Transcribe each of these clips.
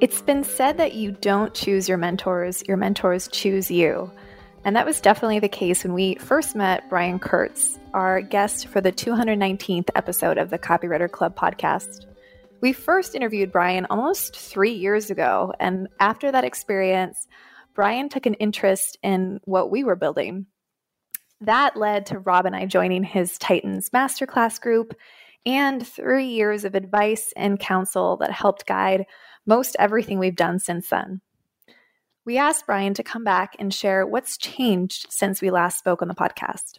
It's been said that you don't choose your mentors, your mentors choose you. And that was definitely the case when we first met Brian Kurtz, our guest for the 219th episode of the Copywriter Club podcast. We first interviewed Brian almost three years ago. And after that experience, Brian took an interest in what we were building. That led to Rob and I joining his Titans Masterclass group and three years of advice and counsel that helped guide most everything we've done since then. We asked Brian to come back and share what's changed since we last spoke on the podcast.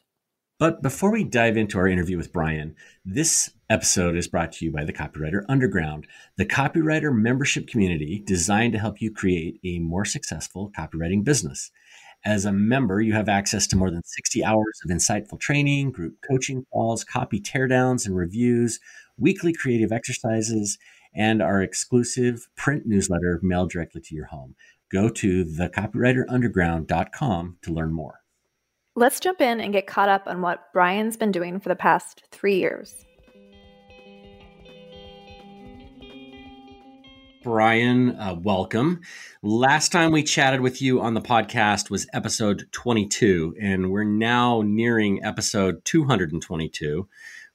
But before we dive into our interview with Brian, this episode is brought to you by the Copywriter Underground, the copywriter membership community designed to help you create a more successful copywriting business. As a member, you have access to more than 60 hours of insightful training, group coaching calls, copy teardowns and reviews, weekly creative exercises, and our exclusive print newsletter mailed directly to your home. Go to thecopywriterunderground.com to learn more. Let's jump in and get caught up on what Brian's been doing for the past three years. Brian, uh, welcome. Last time we chatted with you on the podcast was episode 22, and we're now nearing episode 222.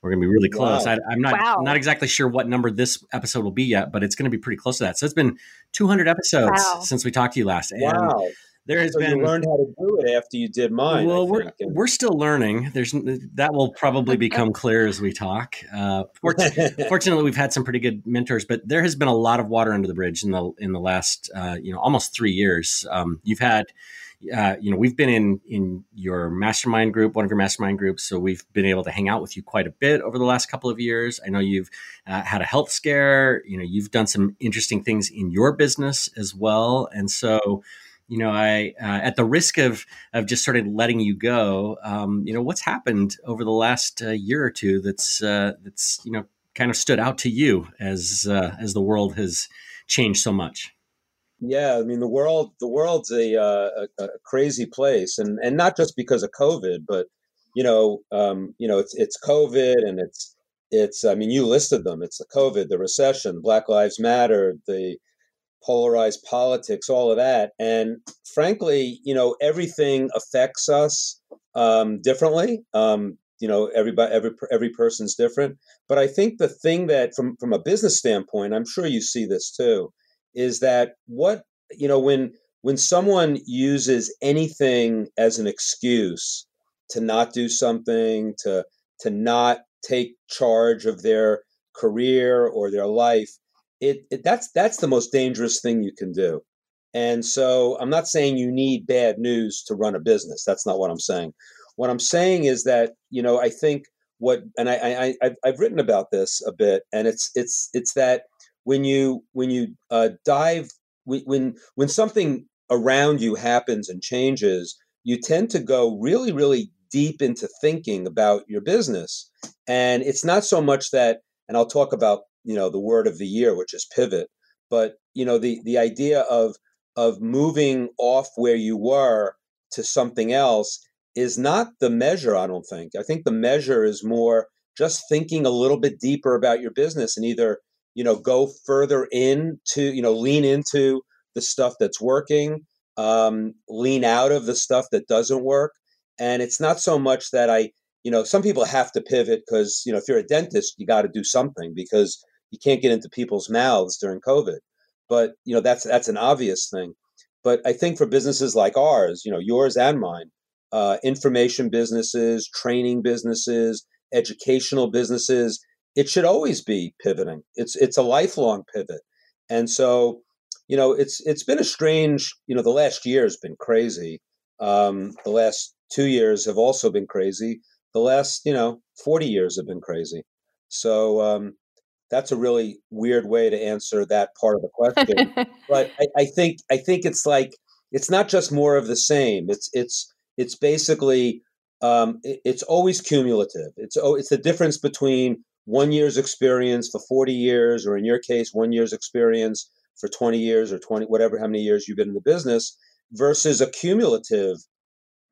We're going to be really close. Wow. I, am not wow. not exactly sure what number this episode will be yet, but it's going to be pretty close to that. So it's been 200 episodes wow. since we talked to you last. And wow there has so been. You learned how to do it after you did mine. Well, we're we're still learning. There's that will probably become clear as we talk. Uh, fortunately, fortunately, we've had some pretty good mentors, but there has been a lot of water under the bridge in the in the last uh, you know almost three years. Um, you've had. Uh, you know, we've been in in your mastermind group, one of your mastermind groups, so we've been able to hang out with you quite a bit over the last couple of years. I know you've uh, had a health scare. You know, you've done some interesting things in your business as well, and so you know, I uh, at the risk of of just sort of letting you go, um, you know, what's happened over the last uh, year or two that's uh, that's you know kind of stood out to you as uh, as the world has changed so much. Yeah, I mean the world the world's a, uh, a, a crazy place, and and not just because of COVID, but you know, um, you know, it's it's COVID and it's it's I mean you listed them. It's the COVID, the recession, Black Lives Matter, the polarized politics, all of that. And frankly, you know, everything affects us um, differently. Um, you know, everybody, every every person's different. But I think the thing that, from from a business standpoint, I'm sure you see this too, is that what you know when when someone uses anything as an excuse to not do something, to to not take charge of their career or their life, it, it that's that's the most dangerous thing you can do. And so I'm not saying you need bad news to run a business. That's not what I'm saying. What I'm saying is that you know I think what and I, I I've written about this a bit, and it's it's it's that when you when you uh, dive when when something around you happens and changes, you tend to go really really deep into thinking about your business, and it's not so much that. And I'll talk about you know the word of the year, which is pivot. But you know the the idea of of moving off where you were to something else is not the measure. I don't think. I think the measure is more just thinking a little bit deeper about your business and either you know go further into you know lean into the stuff that's working um, lean out of the stuff that doesn't work and it's not so much that i you know some people have to pivot because you know if you're a dentist you got to do something because you can't get into people's mouths during COVID. But you know that's that's an obvious thing. But I think for businesses like ours, you know, yours and mine, uh, information businesses, training businesses, educational businesses, it should always be pivoting. It's it's a lifelong pivot, and so you know it's it's been a strange. You know, the last year has been crazy. Um, the last two years have also been crazy. The last you know forty years have been crazy. So um, that's a really weird way to answer that part of the question. but I, I, think I think it's like it's not just more of the same. It's it's it's basically um, it, it's always cumulative. It's oh, it's the difference between one year's experience for 40 years, or in your case, one year's experience for 20 years or 20 whatever how many years you've been in the business versus a cumulative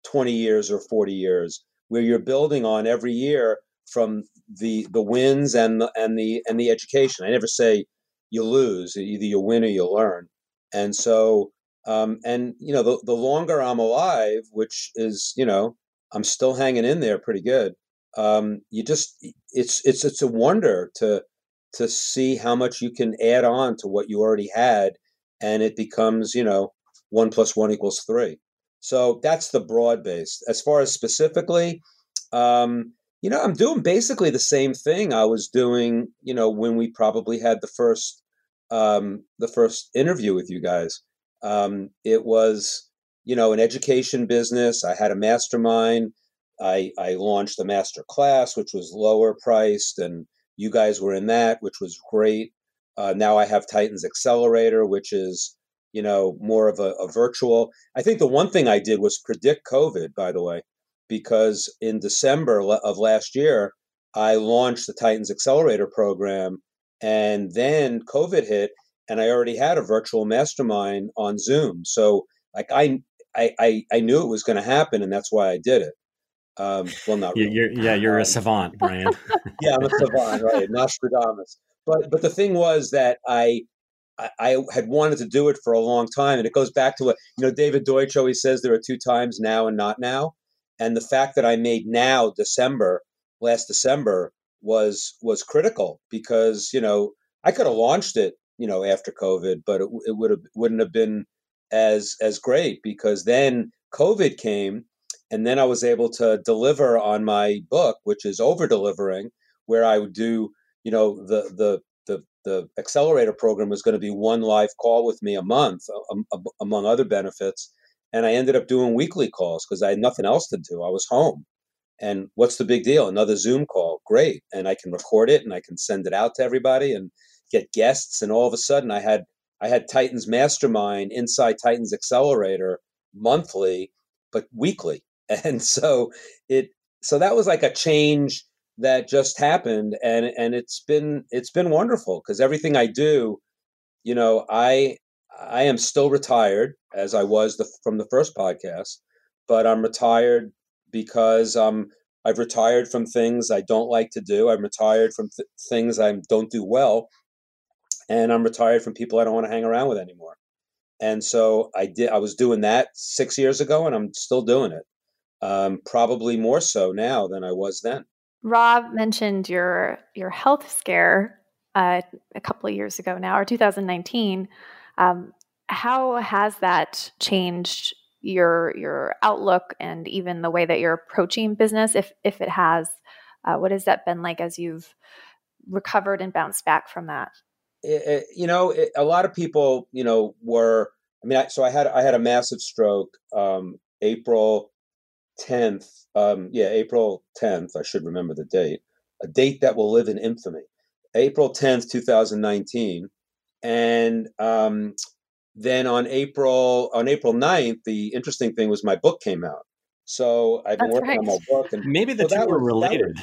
20 years or 40 years where you're building on every year from the the wins and the and the and the education. I never say you lose; either you win or you learn. And so, um, and you know, the the longer I'm alive, which is you know, I'm still hanging in there pretty good. Um, you just it's it's it's a wonder to to see how much you can add on to what you already had, and it becomes you know one plus one equals three. So that's the broad base. As far as specifically, um, you know, I'm doing basically the same thing I was doing, you know, when we probably had the first um, the first interview with you guys. Um, it was, you know, an education business. I had a mastermind. I, I launched a master class, which was lower priced, and you guys were in that, which was great. Uh, now I have Titans Accelerator, which is, you know, more of a, a virtual. I think the one thing I did was predict COVID, by the way because in December of last year, I launched the Titans Accelerator program, and then COVID hit, and I already had a virtual mastermind on Zoom. So, like, I I I, knew it was going to happen, and that's why I did it. Um, well, not really. You're, yeah, you're um, a savant, Brian. yeah, I'm a savant, right? Nostradamus. But but the thing was that I I, had wanted to do it for a long time, and it goes back to what you know. David Deutsch always says there are two times now and not now and the fact that I made now December last December was was critical because you know I could have launched it you know after COVID, but it, it would have wouldn't have been as as great because then COVID came, and then I was able to deliver on my book, which is over delivering, where I would do you know the the the the accelerator program was going to be one live call with me a month, among other benefits and I ended up doing weekly calls because I had nothing else to do. I was home. And what's the big deal? Another Zoom call. Great. And I can record it and I can send it out to everybody and get guests. And all of a sudden I had I had Titans Mastermind inside Titans Accelerator monthly, but weekly. And so it so that was like a change that just happened and and it's been it's been wonderful because everything I do, you know, I I am still retired as I was the, from the first podcast, but I'm retired because um, I've retired from things I don't like to do. I'm retired from th- things I don't do well, and I'm retired from people I don't want to hang around with anymore. And so I did. I was doing that six years ago, and I'm still doing it. Um, probably more so now than I was then. Rob mentioned your your health scare uh, a couple of years ago now, or 2019. Um, how has that changed your your outlook and even the way that you're approaching business, if if it has? Uh, what has that been like as you've recovered and bounced back from that? It, it, you know, it, a lot of people, you know, were. I mean, I, so I had I had a massive stroke um, April tenth. Um, yeah, April tenth. I should remember the date. A date that will live in infamy. April tenth, two thousand nineteen and um, then on April on April 9th, the interesting thing was my book came out. So I've been That's working right. on my book, and maybe the so two were related.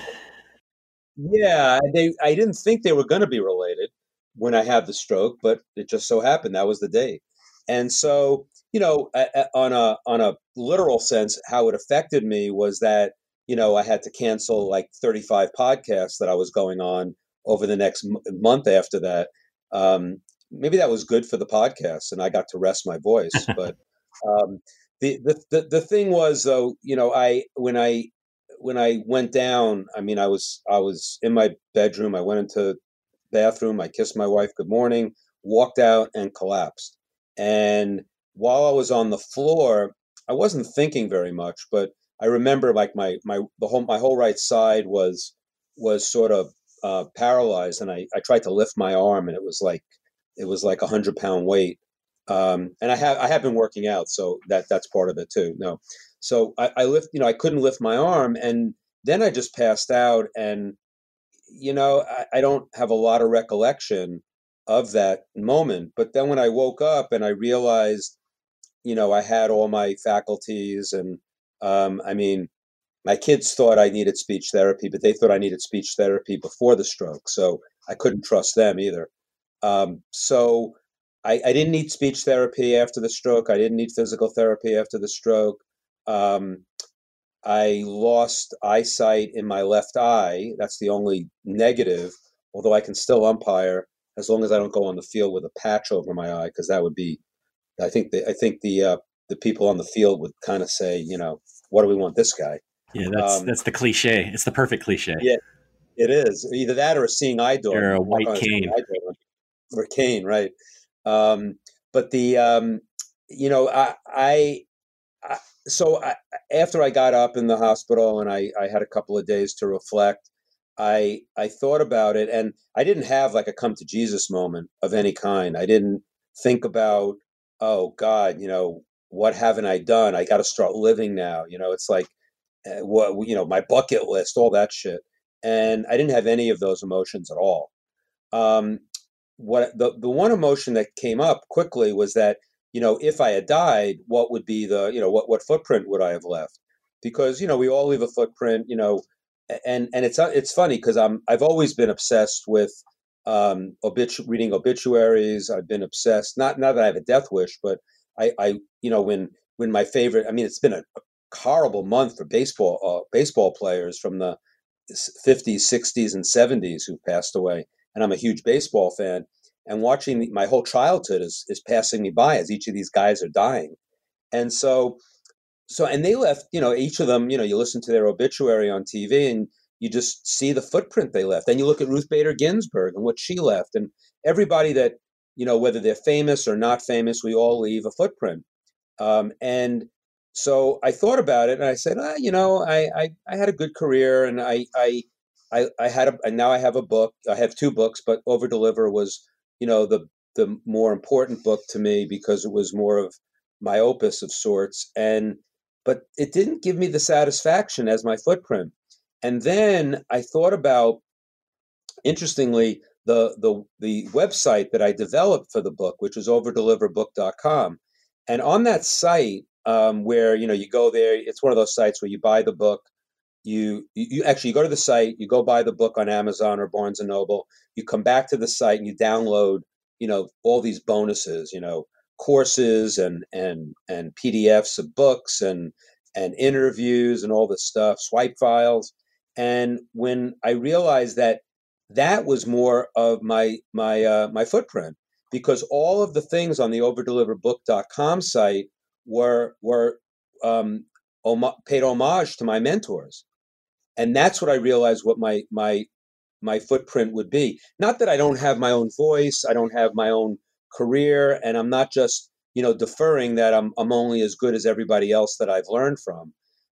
Was, yeah, they. I didn't think they were going to be related when I had the stroke, but it just so happened that was the date. And so, you know, on a on a literal sense, how it affected me was that you know I had to cancel like 35 podcasts that I was going on over the next m- month after that. Um, maybe that was good for the podcast and I got to rest my voice. but um, the, the, the the thing was though, you know, I when I when I went down, I mean, I was I was in my bedroom. I went into bathroom. I kissed my wife good morning, walked out, and collapsed. And while I was on the floor, I wasn't thinking very much, but I remember like my my the whole my whole right side was was sort of uh, paralyzed, and I I tried to lift my arm, and it was like it was like a hundred pound weight. Um, and I have I have been working out, so that that's part of it too. No, so I, I lift, you know, I couldn't lift my arm, and then I just passed out, and you know, I, I don't have a lot of recollection of that moment. But then when I woke up and I realized, you know, I had all my faculties, and um, I mean, my kids thought I needed speech therapy, but they thought I needed speech therapy before the stroke, so I couldn't trust them either. Um, so I, I, didn't need speech therapy after the stroke. I didn't need physical therapy after the stroke. Um, I lost eyesight in my left eye. That's the only negative, although I can still umpire as long as I don't go on the field with a patch over my eye, because that would be, I think the I think the uh, the people on the field would kind of say, you know, what do we want this guy? Yeah, that's um, that's the cliche. It's the perfect cliche. Yeah, it is either that or a seeing eye dog. Or a white cane. Or cane, right? Um, but the um, you know, I, I, I so I, after I got up in the hospital and I, I had a couple of days to reflect, I I thought about it and I didn't have like a come to Jesus moment of any kind. I didn't think about, oh God, you know, what haven't I done? I got to start living now. You know, it's like uh, what you know, my bucket list, all that shit. And I didn't have any of those emotions at all. Um, what the the one emotion that came up quickly was that you know, if I had died, what would be the, you know, what, what footprint would I have left? Because, you know, we all leave a footprint, you know, and, and it's, uh, it's funny because I'm, I've always been obsessed with, um, obitu- reading obituaries. I've been obsessed, not, not that I have a death wish, but I, I, you know, when, when my favorite, I mean, it's been a, horrible month for baseball, uh, baseball players from the 50s, 60s, and 70s who passed away. And I'm a huge baseball fan and watching my whole childhood is is passing me by as each of these guys are dying. And so so and they left you know each of them you know you listen to their obituary on tv and you just see the footprint they left. Then you look at ruth bader ginsburg and what she left and everybody that you know whether they're famous or not famous we all leave a footprint. Um, and so i thought about it and i said ah, you know I, I i had a good career and i i I, I had a and now I have a book. I have two books, but Over Deliver was you know the the more important book to me because it was more of my opus of sorts and but it didn't give me the satisfaction as my footprint and then i thought about interestingly the the the website that i developed for the book which was overdeliverbook.com and on that site um, where you know you go there it's one of those sites where you buy the book you you actually go to the site you go buy the book on amazon or barnes and noble you come back to the site and you download you know all these bonuses you know courses and and and pdfs of books and and interviews and all this stuff swipe files. And when i realized that that was more of my my uh, my footprint because all of the things on the overdeliverbook.com site were were um, paid homage to my mentors and that's what I realized what my my my footprint would be. Not that I don't have my own voice, I don't have my own career, and I'm not just you know deferring that I'm I'm only as good as everybody else that I've learned from,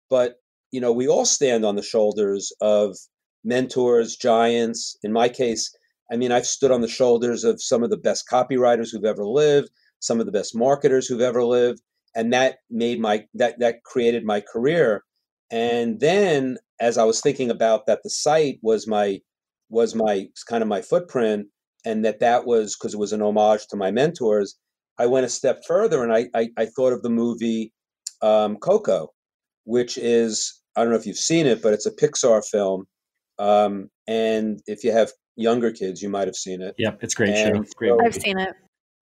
but you know we all stand on the shoulders of mentors, giants. In my case, I mean I've stood on the shoulders of some of the best copywriters who've ever lived, some of the best marketers who've ever lived, and that made my that that created my career. And then as I was thinking about that, the site was my was my kind of my footprint, and that that was because it was an homage to my mentors. I went a step further, and I I, I thought of the movie um, Coco, which is I don't know if you've seen it, but it's a Pixar film, um, and if you have younger kids, you might have seen it. Yep, it's great and show. Great. So I've seen it.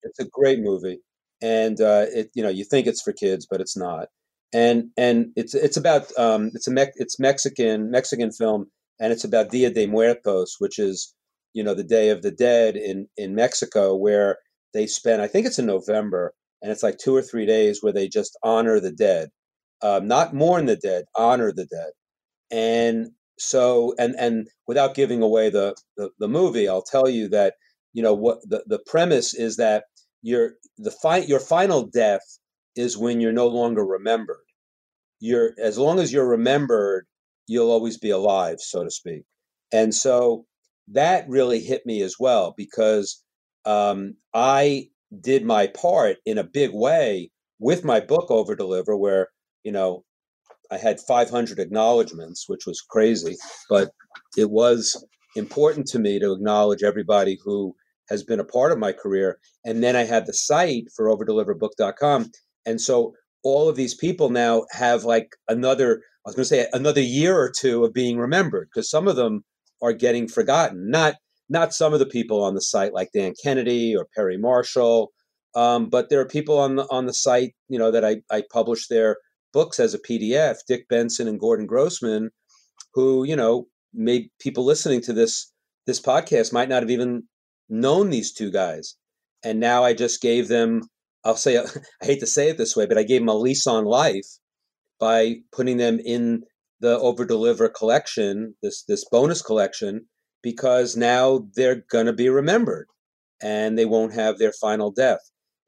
It's a great movie, and uh, it you know you think it's for kids, but it's not and and it's it's about um, it's a Me- it's Mexican Mexican film, and it's about Dia de Muertos, which is you know the Day of the Dead in in Mexico, where they spend I think it's in November, and it's like two or three days where they just honor the dead, um, not mourn the dead, honor the dead, and so and and without giving away the, the the, movie, I'll tell you that you know what the the premise is that your the fi- your final death is when you're no longer remembered you're as long as you're remembered, you'll always be alive, so to speak. And so that really hit me as well because um, I did my part in a big way with my book Over Deliver, where you know I had 500 acknowledgments, which was crazy, but it was important to me to acknowledge everybody who has been a part of my career. And then I had the site for overdeliverbook.com. And so all of these people now have like another I was going to say another year or two of being remembered because some of them are getting forgotten. Not not some of the people on the site like Dan Kennedy or Perry Marshall, um, but there are people on the on the site you know that I I publish their books as a PDF, Dick Benson and Gordon Grossman, who, you know, made people listening to this this podcast might not have even known these two guys. And now I just gave them, I'll say, I hate to say it this way, but I gave them a lease on life by putting them in the over deliver collection, this this bonus collection, because now they're gonna be remembered and they won't have their final death.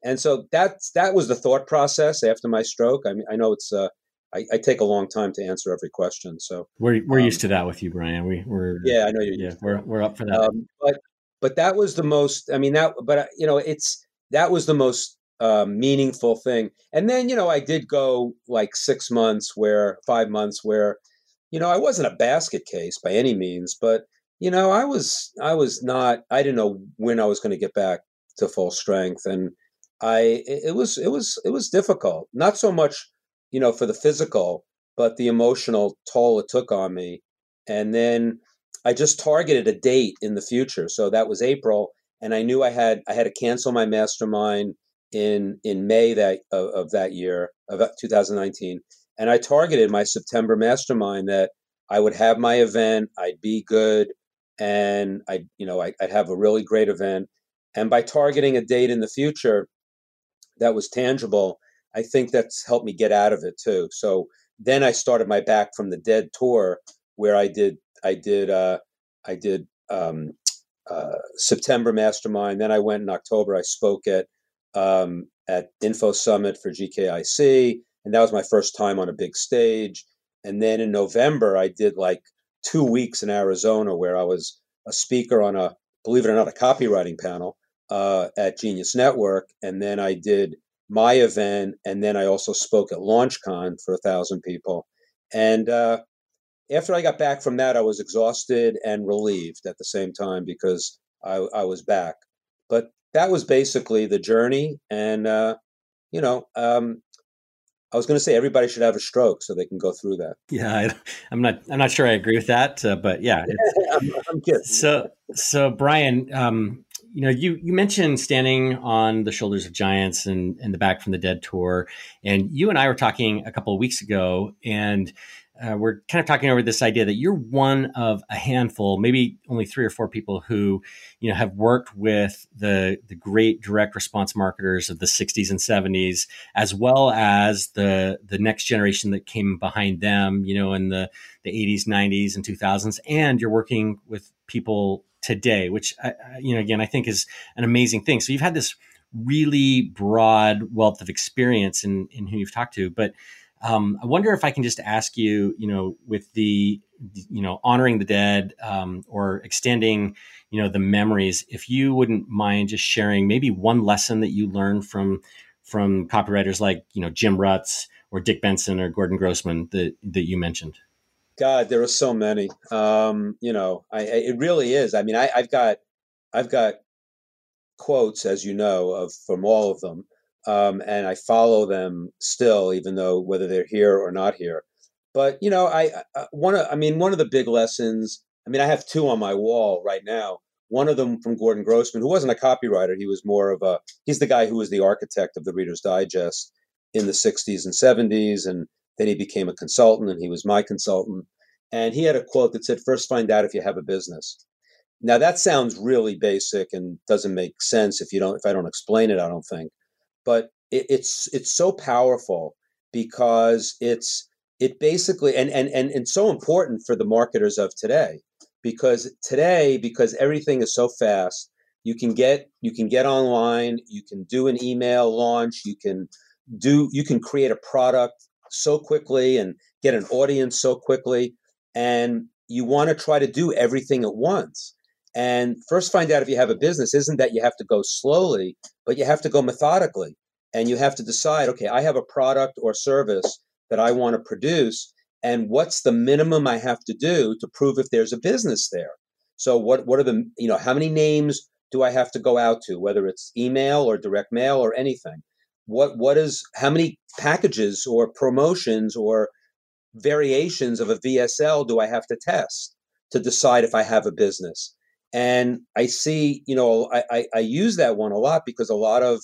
And so that's that was the thought process after my stroke. I mean, I know it's uh, I, I, take a long time to answer every question. So we're we're um, used to that with you, Brian. We we're yeah, I know you. Yeah, we're we're up for that. Um, but but that was the most. I mean that. But uh, you know, it's that was the most um, meaningful thing. And then you know, I did go like six months, where five months, where you know, I wasn't a basket case by any means, but you know, I was I was not. I didn't know when I was going to get back to full strength, and I it was it was it was difficult. Not so much you know, for the physical, but the emotional toll it took on me. And then I just targeted a date in the future. So that was April, and I knew I had I had to cancel my mastermind in in May that of, of that year of 2019, and I targeted my September mastermind that I would have my event, I'd be good, and I you know I, I'd have a really great event. And by targeting a date in the future that was tangible, I think that's helped me get out of it too. So then I started my Back from the Dead tour, where I did I did uh, I did um, uh, September Mastermind. Then I went in October. I spoke at um, at Info Summit for GKIC, and that was my first time on a big stage. And then in November, I did like two weeks in Arizona, where I was a speaker on a believe it or not a copywriting panel uh, at Genius Network, and then I did my event, and then I also spoke at LaunchCon for a thousand people. And uh, after I got back from that, I was exhausted and relieved at the same time because I, I was back. But that was basically the journey, and uh, you know, um, I was going to say everybody should have a stroke so they can go through that. Yeah, I, am not. I'm not sure I agree with that, uh, but yeah. I'm, I'm, kidding. So, so Brian, um, you know, you you mentioned standing on the shoulders of giants and and the Back from the Dead tour, and you and I were talking a couple of weeks ago, and uh, we're kind of talking over this idea that you're one of a handful, maybe only three or four people who, you know, have worked with the the great direct response marketers of the 60s and 70s, as well as the the next generation that came behind them, you know, in the the 80s, 90s, and 2000s, and you're working with people today, which you know again I think is an amazing thing. So you've had this really broad wealth of experience in in who you've talked to, but um, I wonder if I can just ask you, you know, with the you know honoring the dead um, or extending you know the memories, if you wouldn't mind just sharing maybe one lesson that you learned from from copywriters like you know Jim Rutz or Dick Benson or Gordon Grossman that that you mentioned. God, there are so many. Um, you know, I, it really is. I mean, I, have got, I've got quotes, as you know, of from all of them, um, and I follow them still, even though whether they're here or not here. But you know, I, I one of, I mean, one of the big lessons. I mean, I have two on my wall right now. One of them from Gordon Grossman, who wasn't a copywriter. He was more of a. He's the guy who was the architect of the Reader's Digest in the '60s and '70s, and then he became a consultant and he was my consultant. And he had a quote that said, First find out if you have a business. Now that sounds really basic and doesn't make sense if you don't if I don't explain it, I don't think. But it, it's it's so powerful because it's it basically and, and and and so important for the marketers of today because today because everything is so fast you can get you can get online you can do an email launch you can do you can create a product so quickly and get an audience so quickly. And you want to try to do everything at once. And first, find out if you have a business isn't that you have to go slowly, but you have to go methodically. And you have to decide okay, I have a product or service that I want to produce. And what's the minimum I have to do to prove if there's a business there? So, what, what are the, you know, how many names do I have to go out to, whether it's email or direct mail or anything? what what is how many packages or promotions or variations of a VSL do I have to test to decide if I have a business? And I see, you know, I, I, I use that one a lot because a lot of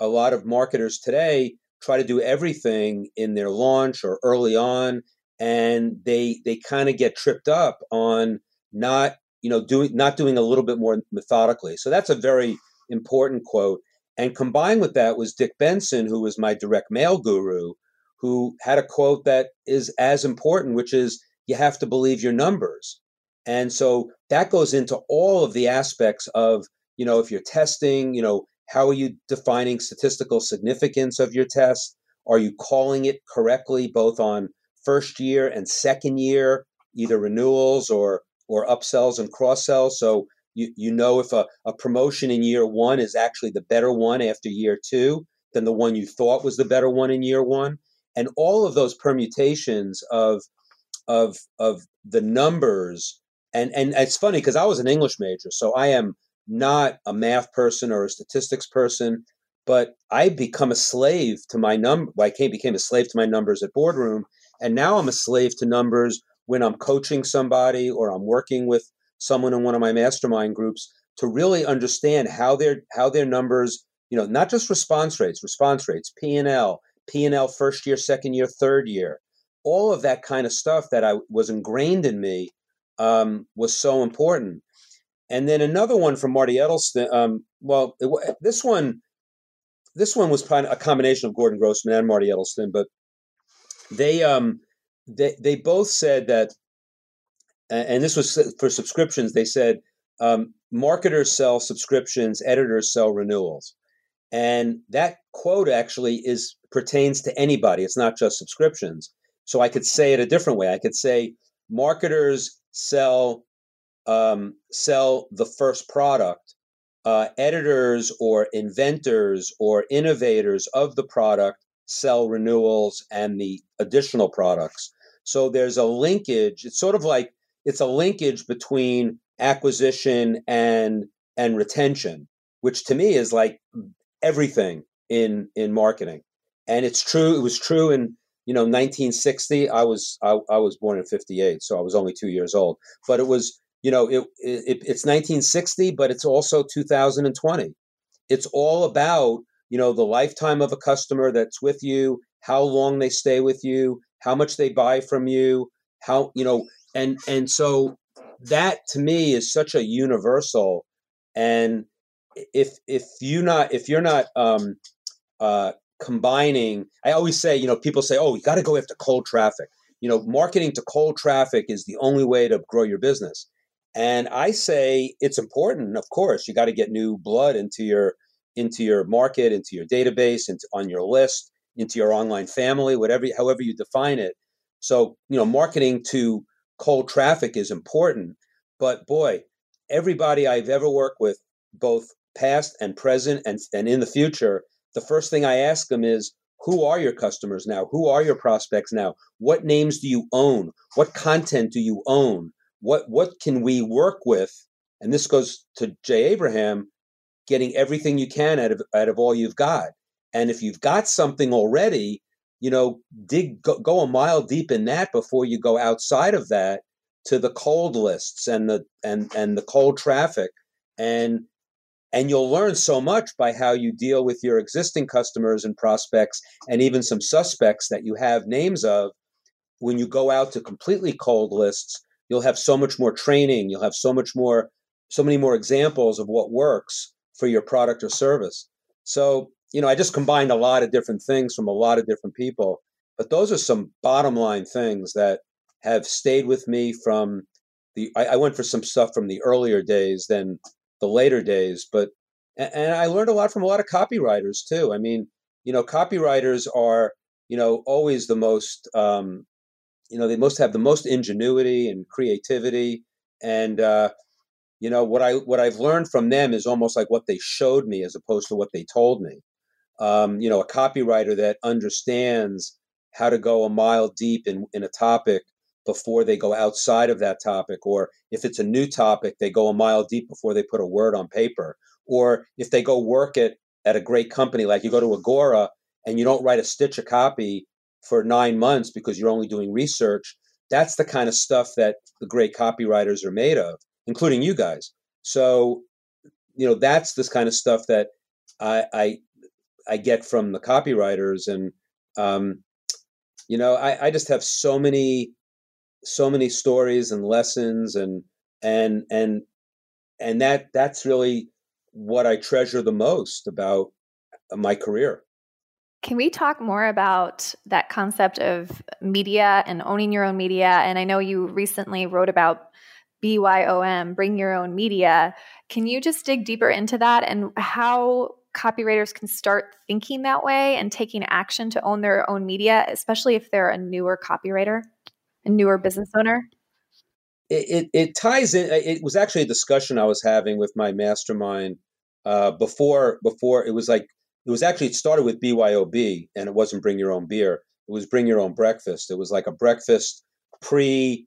a lot of marketers today try to do everything in their launch or early on and they they kind of get tripped up on not you know doing not doing a little bit more methodically. So that's a very important quote. And combined with that was dick benson who was my direct mail guru who had a quote that is as important which is you have to believe your numbers. And so that goes into all of the aspects of you know if you're testing you know how are you defining statistical significance of your test are you calling it correctly both on first year and second year, either renewals or or upsells and cross sells. So you, you know if a, a promotion in year one is actually the better one after year two than the one you thought was the better one in year one. And all of those permutations of of of the numbers and and it's funny because I was an English major, so I am not a math person or a statistics person, but I become a slave to my number. I became a slave to my numbers at boardroom, and now I'm a slave to numbers when I'm coaching somebody or I'm working with someone in one of my mastermind groups to really understand how their how their numbers, you know, not just response rates, response rates, P&L, P&L first year, second year, third year, all of that kind of stuff that I was ingrained in me um, was so important. And then another one from Marty Edelston. Um, well, it, this one, this one was of a combination of Gordon Grossman and Marty Edelston, but they um they they both said that, and this was for subscriptions. They said um, marketers sell subscriptions, editors sell renewals, and that quote actually is pertains to anybody. It's not just subscriptions. So I could say it a different way. I could say marketers sell um, sell the first product. Uh, editors or inventors or innovators of the product sell renewals and the additional products. So there's a linkage. It's sort of like it's a linkage between acquisition and and retention, which to me is like everything in in marketing. And it's true. It was true in you know 1960. I was I, I was born in 58, so I was only two years old. But it was you know it, it it's 1960, but it's also 2020. It's all about you know the lifetime of a customer that's with you how long they stay with you how much they buy from you how you know and and so that to me is such a universal and if if you not if you're not um uh combining i always say you know people say oh you got to go after cold traffic you know marketing to cold traffic is the only way to grow your business and i say it's important of course you got to get new blood into your into your market, into your database, into on your list, into your online family, whatever, however you define it. So, you know, marketing to cold traffic is important. But boy, everybody I've ever worked with, both past and present and, and in the future, the first thing I ask them is, who are your customers now? Who are your prospects now? What names do you own? What content do you own? What what can we work with? And this goes to Jay Abraham getting everything you can out of out of all you've got. And if you've got something already, you know, dig go, go a mile deep in that before you go outside of that to the cold lists and the and and the cold traffic and and you'll learn so much by how you deal with your existing customers and prospects and even some suspects that you have names of when you go out to completely cold lists you'll have so much more training you'll have so much more so many more examples of what works for your product or service. So, you know, I just combined a lot of different things from a lot of different people, but those are some bottom line things that have stayed with me from the. I, I went for some stuff from the earlier days than the later days, but and I learned a lot from a lot of copywriters too. I mean, you know, copywriters are you know always the most um, you know they most have the most ingenuity and creativity and uh, you know what i what i've learned from them is almost like what they showed me as opposed to what they told me. Um, you know a copywriter that understands how to go a mile deep in, in a topic before they go outside of that topic or if it's a new topic they go a mile deep before they put a word on paper. Or if they go work it at a great company like you go to agora and you don't write a stitch of copy for nine months because you're only doing research that's the kind of stuff that the great copywriters are made of including you guys. So, you know, that's this kind of stuff that I, I I get from the copywriters, and um, you know, I, I just have so many, so many stories and lessons, and and and and that that's really what I treasure the most about my career. Can we talk more about that concept of media and owning your own media? And I know you recently wrote about BYOM, bring your own media. Can you just dig deeper into that and how copywriters can start thinking that way and taking action to own their own media, especially if they're a newer copywriter, a newer business owner? It, it, it ties in. It was actually a discussion I was having with my mastermind uh, before. Before it was like it was actually it started with BYOB, and it wasn't bring your own beer. It was bring your own breakfast. It was like a breakfast pre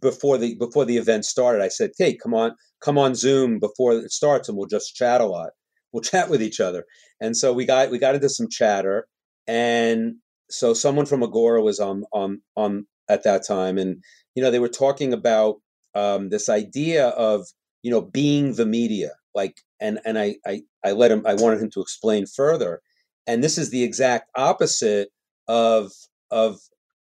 before the before the event started, I said, "Hey, come on, come on Zoom before it starts, and we'll just chat a lot. We'll chat with each other." And so we got we got into some chatter, and so someone from Agora was on on on at that time, and you know they were talking about um, this idea of you know being the media, like, and and I I I let him I wanted him to explain further, and this is the exact opposite of of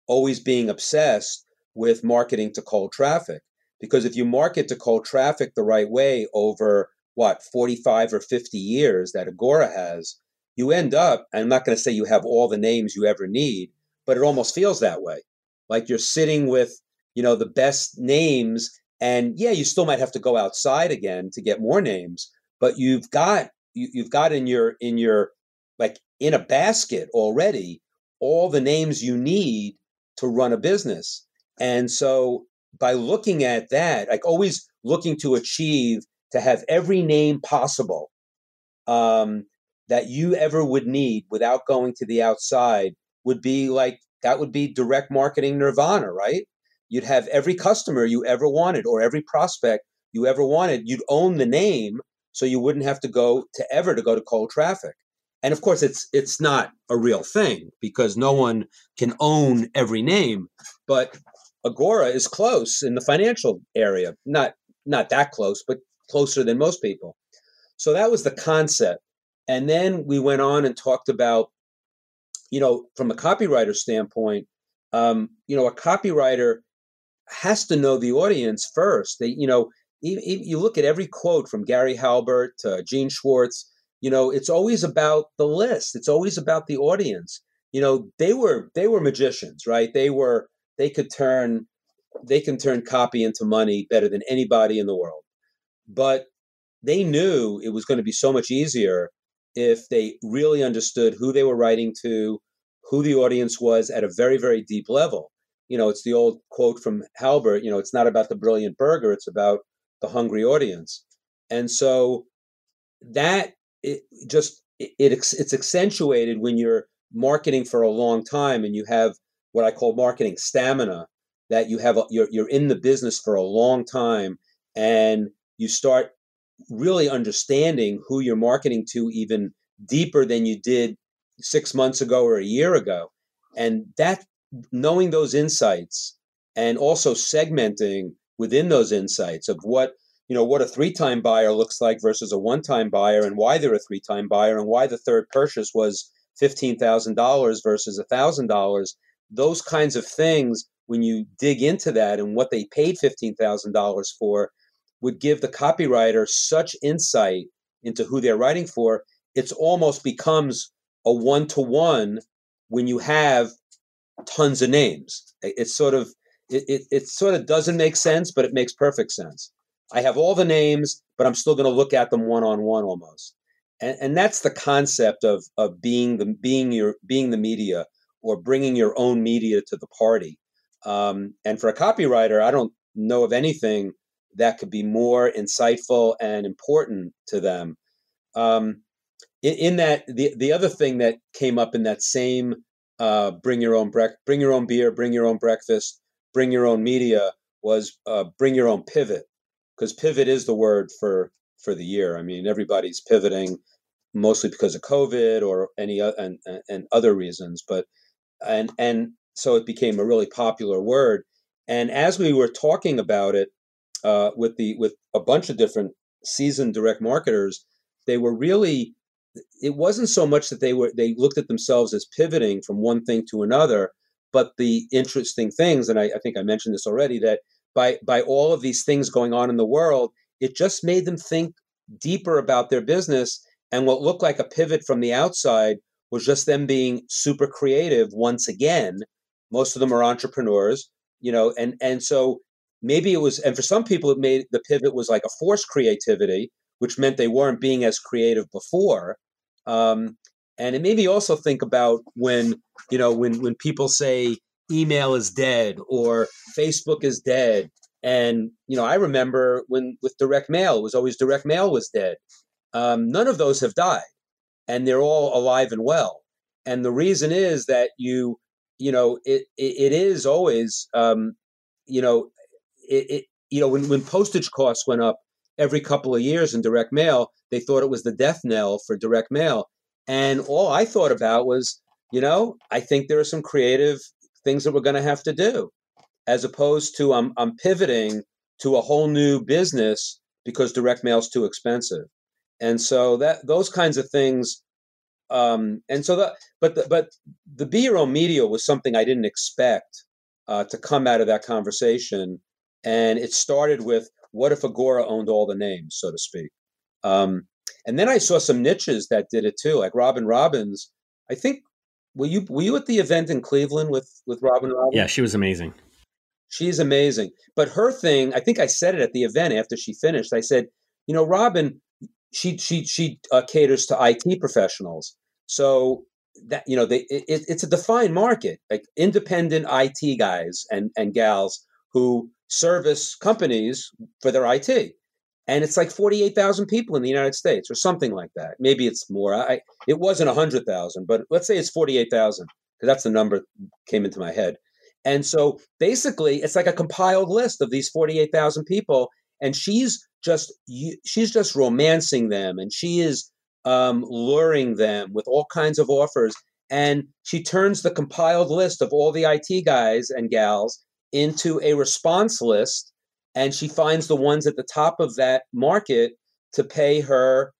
always being obsessed with marketing to cold traffic. Because if you market to cold traffic the right way over what, 45 or 50 years that Agora has, you end up, I'm not going to say you have all the names you ever need, but it almost feels that way. Like you're sitting with, you know, the best names. And yeah, you still might have to go outside again to get more names, but you've got you, you've got in your in your like in a basket already all the names you need to run a business. And so by looking at that, like always looking to achieve to have every name possible um, that you ever would need without going to the outside would be like that would be direct marketing nirvana, right? You'd have every customer you ever wanted or every prospect you ever wanted. You'd own the name so you wouldn't have to go to ever to go to cold traffic. And of course it's it's not a real thing because no one can own every name, but Agora is close in the financial area, not not that close, but closer than most people. So that was the concept. And then we went on and talked about, you know, from a copywriter standpoint, um, you know, a copywriter has to know the audience first. They, you know, you look at every quote from Gary Halbert to Gene Schwartz, you know, it's always about the list. It's always about the audience. You know, they were they were magicians, right? They were they could turn they can turn copy into money better than anybody in the world. But they knew it was going to be so much easier if they really understood who they were writing to, who the audience was at a very, very deep level. You know, it's the old quote from Halbert, you know, it's not about the brilliant burger, it's about the hungry audience. And so that it just it, it's accentuated when you're marketing for a long time and you have what I call marketing stamina that you have a, you're you're in the business for a long time and you start really understanding who you're marketing to even deeper than you did 6 months ago or a year ago and that knowing those insights and also segmenting within those insights of what you know what a three-time buyer looks like versus a one-time buyer and why they're a three-time buyer and why the third purchase was $15,000 versus $1,000 those kinds of things, when you dig into that and what they paid $15,000 for, would give the copywriter such insight into who they're writing for. It's almost becomes a one to one when you have tons of names. It's sort of it, it, it, sort of doesn't make sense, but it makes perfect sense. I have all the names, but I'm still going to look at them one on one almost. And, and that's the concept of of being the being your being the media or bringing your own media to the party. Um, and for a copywriter, I don't know of anything that could be more insightful and important to them. Um, in, in, that, the the other thing that came up in that same uh, bring your own brec- bring your own beer, bring your own breakfast, bring your own media was uh, bring your own pivot because pivot is the word for for the year. I mean, everybody's pivoting mostly because of COVID or any and, and other reasons, but and and so it became a really popular word. And as we were talking about it uh, with the with a bunch of different seasoned direct marketers, they were really it wasn't so much that they were they looked at themselves as pivoting from one thing to another, but the interesting things, and I, I think I mentioned this already, that by by all of these things going on in the world, it just made them think deeper about their business. And what looked like a pivot from the outside was just them being super creative once again. Most of them are entrepreneurs, you know, and and so maybe it was, and for some people, it made the pivot was like a forced creativity, which meant they weren't being as creative before. Um, and it made me also think about when you know when when people say email is dead or Facebook is dead. And you know, I remember when with direct mail, it was always direct mail was dead. Um, none of those have died, and they're all alive and well. And the reason is that you, you know, it it, it is always, um, you know, it, it you know when when postage costs went up every couple of years in direct mail, they thought it was the death knell for direct mail. And all I thought about was, you know, I think there are some creative things that we're going to have to do, as opposed to I'm I'm pivoting to a whole new business because direct mail is too expensive, and so that those kinds of things. Um, and so that, but the, but the be your own media was something I didn't expect uh, to come out of that conversation, and it started with what if Agora owned all the names, so to speak. Um, and then I saw some niches that did it too, like Robin Robins. I think were you were you at the event in Cleveland with with Robin Robins? Yeah, she was amazing. She's amazing. But her thing, I think I said it at the event after she finished. I said, you know, Robin, she she she uh, caters to IT professionals. So that you know, they it, it's a defined market, like independent IT guys and and gals who service companies for their IT and it's like 48,000 people in the United States or something like that. Maybe it's more. I it wasn't 100,000, but let's say it's 48,000 because that's the number came into my head. And so basically it's like a compiled list of these 48,000 people and she's just she's just romancing them and she is um, luring them with all kinds of offers and she turns the compiled list of all the IT guys and gals into a response list and she finds the ones at the top of that market to pay her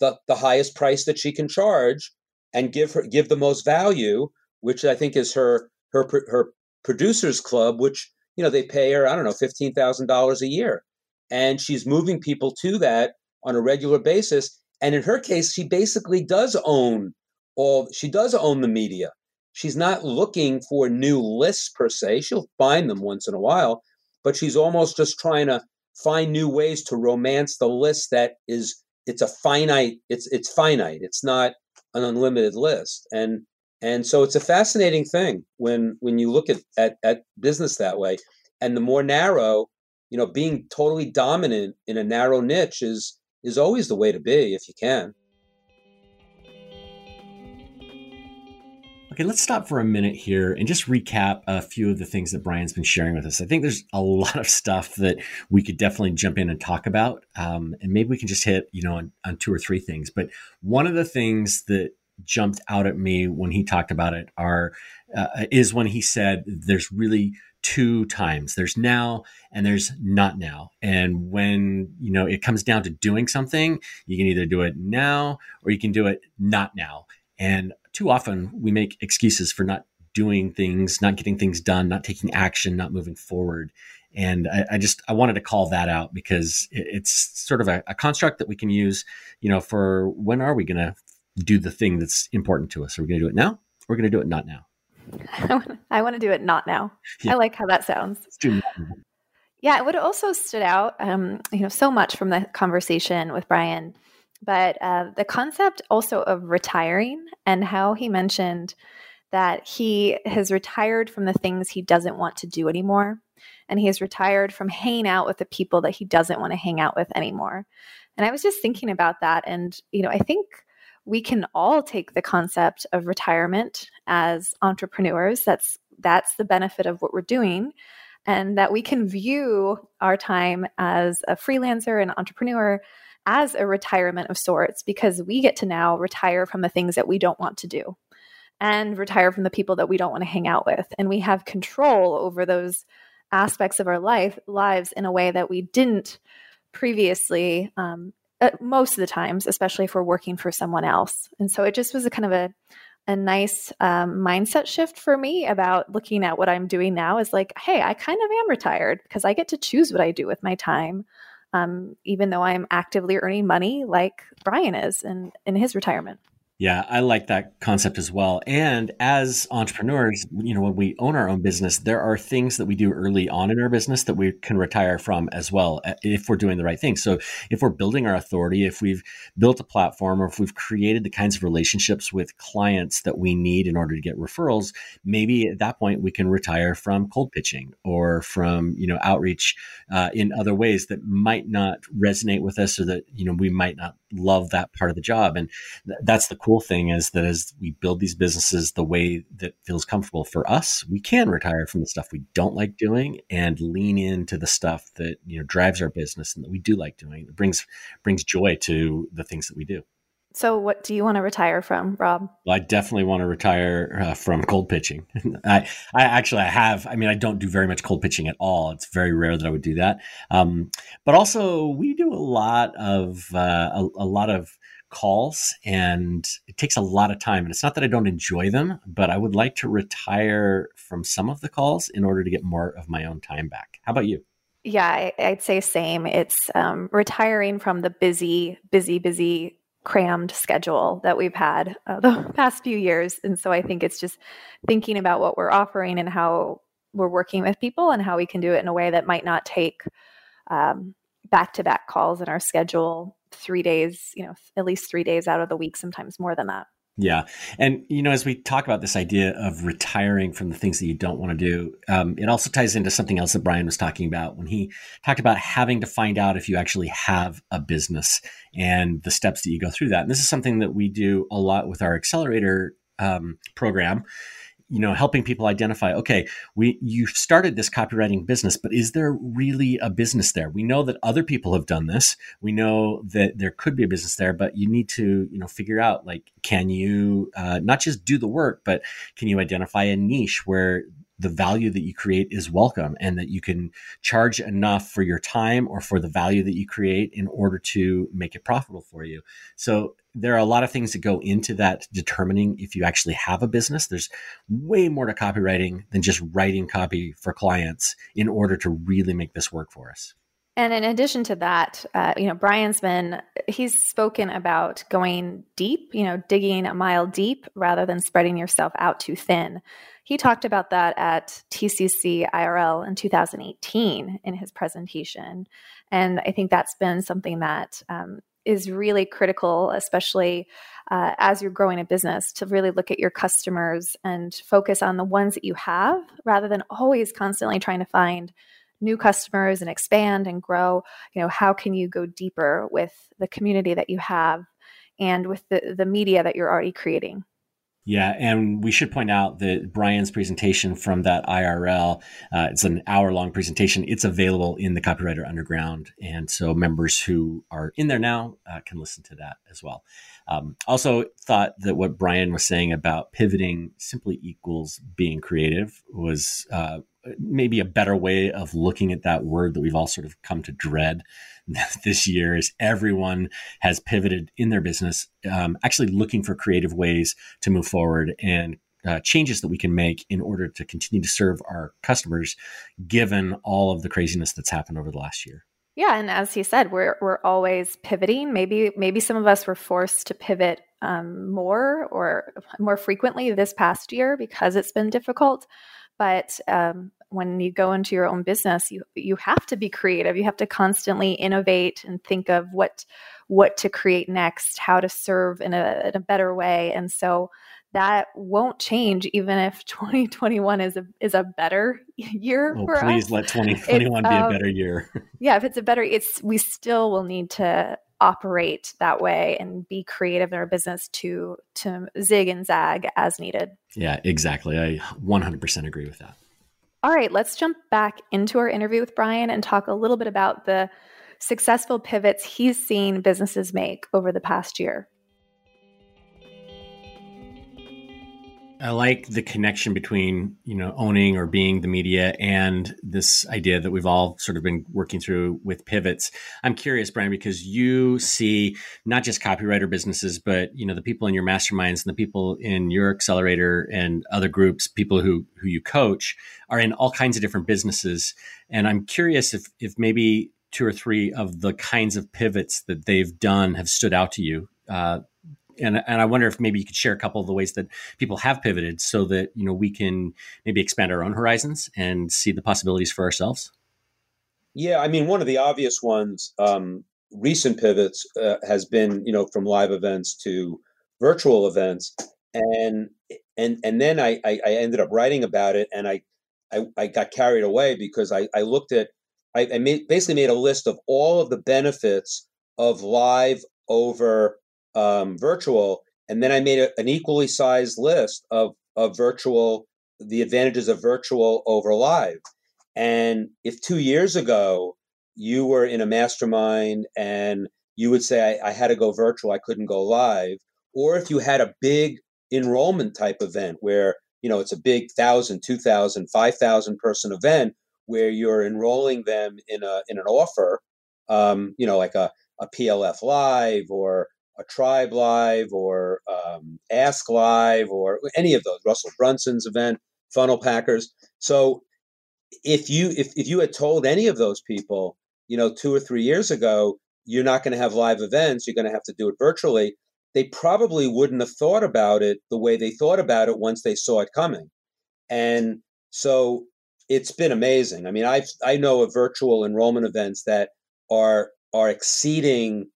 the, the highest price that she can charge and give her give the most value which i think is her her her producers club which you know they pay her i don't know $15000 a year. And she's moving people to that on a regular basis. And in her case she basically does own all she does own the media she's not looking for new lists per se. She'll find them once in a while but she's almost just trying to find new ways to romance the list that is it's a finite it's it's finite. It's not an unlimited list. And and so it's a fascinating thing when when you look at, at at business that way. And the more narrow you know being totally dominant in a narrow niche is is always the way to be if you can Okay, let's stop for a minute here and just recap a few of the things that Brian's been sharing with us. I think there's a lot of stuff that we could definitely jump in and talk about, um, and maybe we can just hit, you know, on, on two or three things. But one of the things that jumped out at me when he talked about it are uh, is when he said there's really two times there's now and there's not now and when you know it comes down to doing something you can either do it now or you can do it not now and too often we make excuses for not doing things, not getting things done, not taking action, not moving forward. And I, I just I wanted to call that out because it, it's sort of a, a, construct that we can use, you know, for when are we going to do the thing that's important to us? Are we going to do it now? We're we going to do it not now. I want to do it not now. Yeah. I like how that sounds. Yeah, what also stood out, um, you know, so much from the conversation with Brian but uh, the concept also of retiring and how he mentioned that he has retired from the things he doesn't want to do anymore. And he has retired from hanging out with the people that he doesn't want to hang out with anymore. And I was just thinking about that. And, you know, I think we can all take the concept of retirement as entrepreneurs. That's that's the benefit of what we're doing. And that we can view our time as a freelancer and entrepreneur as a retirement of sorts because we get to now retire from the things that we don't want to do and retire from the people that we don't want to hang out with. And we have control over those aspects of our life lives in a way that we didn't previously um, most of the times, especially if we're working for someone else. And so it just was a kind of a a nice um, mindset shift for me about looking at what I'm doing now is like, hey, I kind of am retired because I get to choose what I do with my time, um, even though I'm actively earning money like Brian is in, in his retirement. Yeah, I like that concept as well. And as entrepreneurs, you know, when we own our own business, there are things that we do early on in our business that we can retire from as well uh, if we're doing the right thing. So, if we're building our authority, if we've built a platform or if we've created the kinds of relationships with clients that we need in order to get referrals, maybe at that point we can retire from cold pitching or from, you know, outreach uh, in other ways that might not resonate with us or that, you know, we might not love that part of the job. And th- that's the cool thing is that as we build these businesses the way that feels comfortable for us, we can retire from the stuff we don't like doing and lean into the stuff that you know drives our business and that we do like doing. It brings brings joy to the things that we do. So, what do you want to retire from, Rob? Well, I definitely want to retire uh, from cold pitching. I, I actually, I have. I mean, I don't do very much cold pitching at all. It's very rare that I would do that. Um, but also, we do a lot of uh, a, a lot of calls and it takes a lot of time. And it's not that I don't enjoy them, but I would like to retire from some of the calls in order to get more of my own time back. How about you? Yeah, I, would say same. It's um, retiring from the busy, busy, busy, crammed schedule that we've had uh, the past few years. And so I think it's just thinking about what we're offering and how we're working with people and how we can do it in a way that might not take back to back calls in our schedule three days, you know, at least three days out of the week, sometimes more than that. Yeah. And, you know, as we talk about this idea of retiring from the things that you don't want to do, um, it also ties into something else that Brian was talking about when he talked about having to find out if you actually have a business and the steps that you go through that. And this is something that we do a lot with our accelerator um, program you know helping people identify okay we you started this copywriting business but is there really a business there? We know that other people have done this. We know that there could be a business there but you need to you know figure out like can you uh, not just do the work but can you identify a niche where the value that you create is welcome and that you can charge enough for your time or for the value that you create in order to make it profitable for you. So there are a lot of things that go into that determining if you actually have a business. There's way more to copywriting than just writing copy for clients in order to really make this work for us. And in addition to that, uh, you know, Brian's been, he's spoken about going deep, you know, digging a mile deep rather than spreading yourself out too thin. He talked about that at TCC IRL in 2018 in his presentation. And I think that's been something that um, is really critical, especially uh, as you're growing a business, to really look at your customers and focus on the ones that you have rather than always constantly trying to find new customers and expand and grow. You know, how can you go deeper with the community that you have and with the, the media that you're already creating? Yeah, and we should point out that Brian's presentation from that IRL, uh, it's an hour long presentation. It's available in the Copywriter Underground. And so members who are in there now uh, can listen to that as well. Um, also, thought that what Brian was saying about pivoting simply equals being creative was uh, maybe a better way of looking at that word that we've all sort of come to dread this year is everyone has pivoted in their business, um, actually looking for creative ways to move forward and uh, changes that we can make in order to continue to serve our customers, given all of the craziness that's happened over the last year. Yeah, and as he said, we're we're always pivoting. Maybe maybe some of us were forced to pivot um, more or more frequently this past year because it's been difficult. But um, when you go into your own business you you have to be creative. You have to constantly innovate and think of what what to create next how to serve in a, in a better way. And so that won't change even if 2021 is a is a better year oh, please us. let 2021 be um, a better year. yeah if it's a better it's we still will need to operate that way and be creative in our business to to zig and zag as needed. Yeah exactly. I 100% agree with that all right, let's jump back into our interview with Brian and talk a little bit about the successful pivots he's seen businesses make over the past year. I like the connection between, you know, owning or being the media and this idea that we've all sort of been working through with pivots. I'm curious, Brian, because you see not just copywriter businesses, but, you know, the people in your masterminds and the people in your accelerator and other groups, people who, who you coach are in all kinds of different businesses. And I'm curious if, if maybe two or three of the kinds of pivots that they've done have stood out to you. Uh, and and I wonder if maybe you could share a couple of the ways that people have pivoted so that you know we can maybe expand our own horizons and see the possibilities for ourselves. Yeah, I mean, one of the obvious ones, um, recent pivots, uh, has been you know from live events to virtual events, and and and then I I, I ended up writing about it, and I, I I, got carried away because I, I looked at I, I made, basically made a list of all of the benefits of live over um, virtual, and then I made a, an equally sized list of of virtual, the advantages of virtual over live. And if two years ago you were in a mastermind and you would say I, I had to go virtual, I couldn't go live, or if you had a big enrollment type event where you know it's a big thousand, two thousand, five thousand person event where you're enrolling them in a in an offer, um, you know, like a, a PLF live or a Tribe Live or um, Ask Live or any of those, Russell Brunson's event, Funnel Hackers. So if you if, if you had told any of those people, you know, two or three years ago, you're not going to have live events, you're going to have to do it virtually, they probably wouldn't have thought about it the way they thought about it once they saw it coming. And so it's been amazing. I mean, I've I know of virtual enrollment events that are are exceeding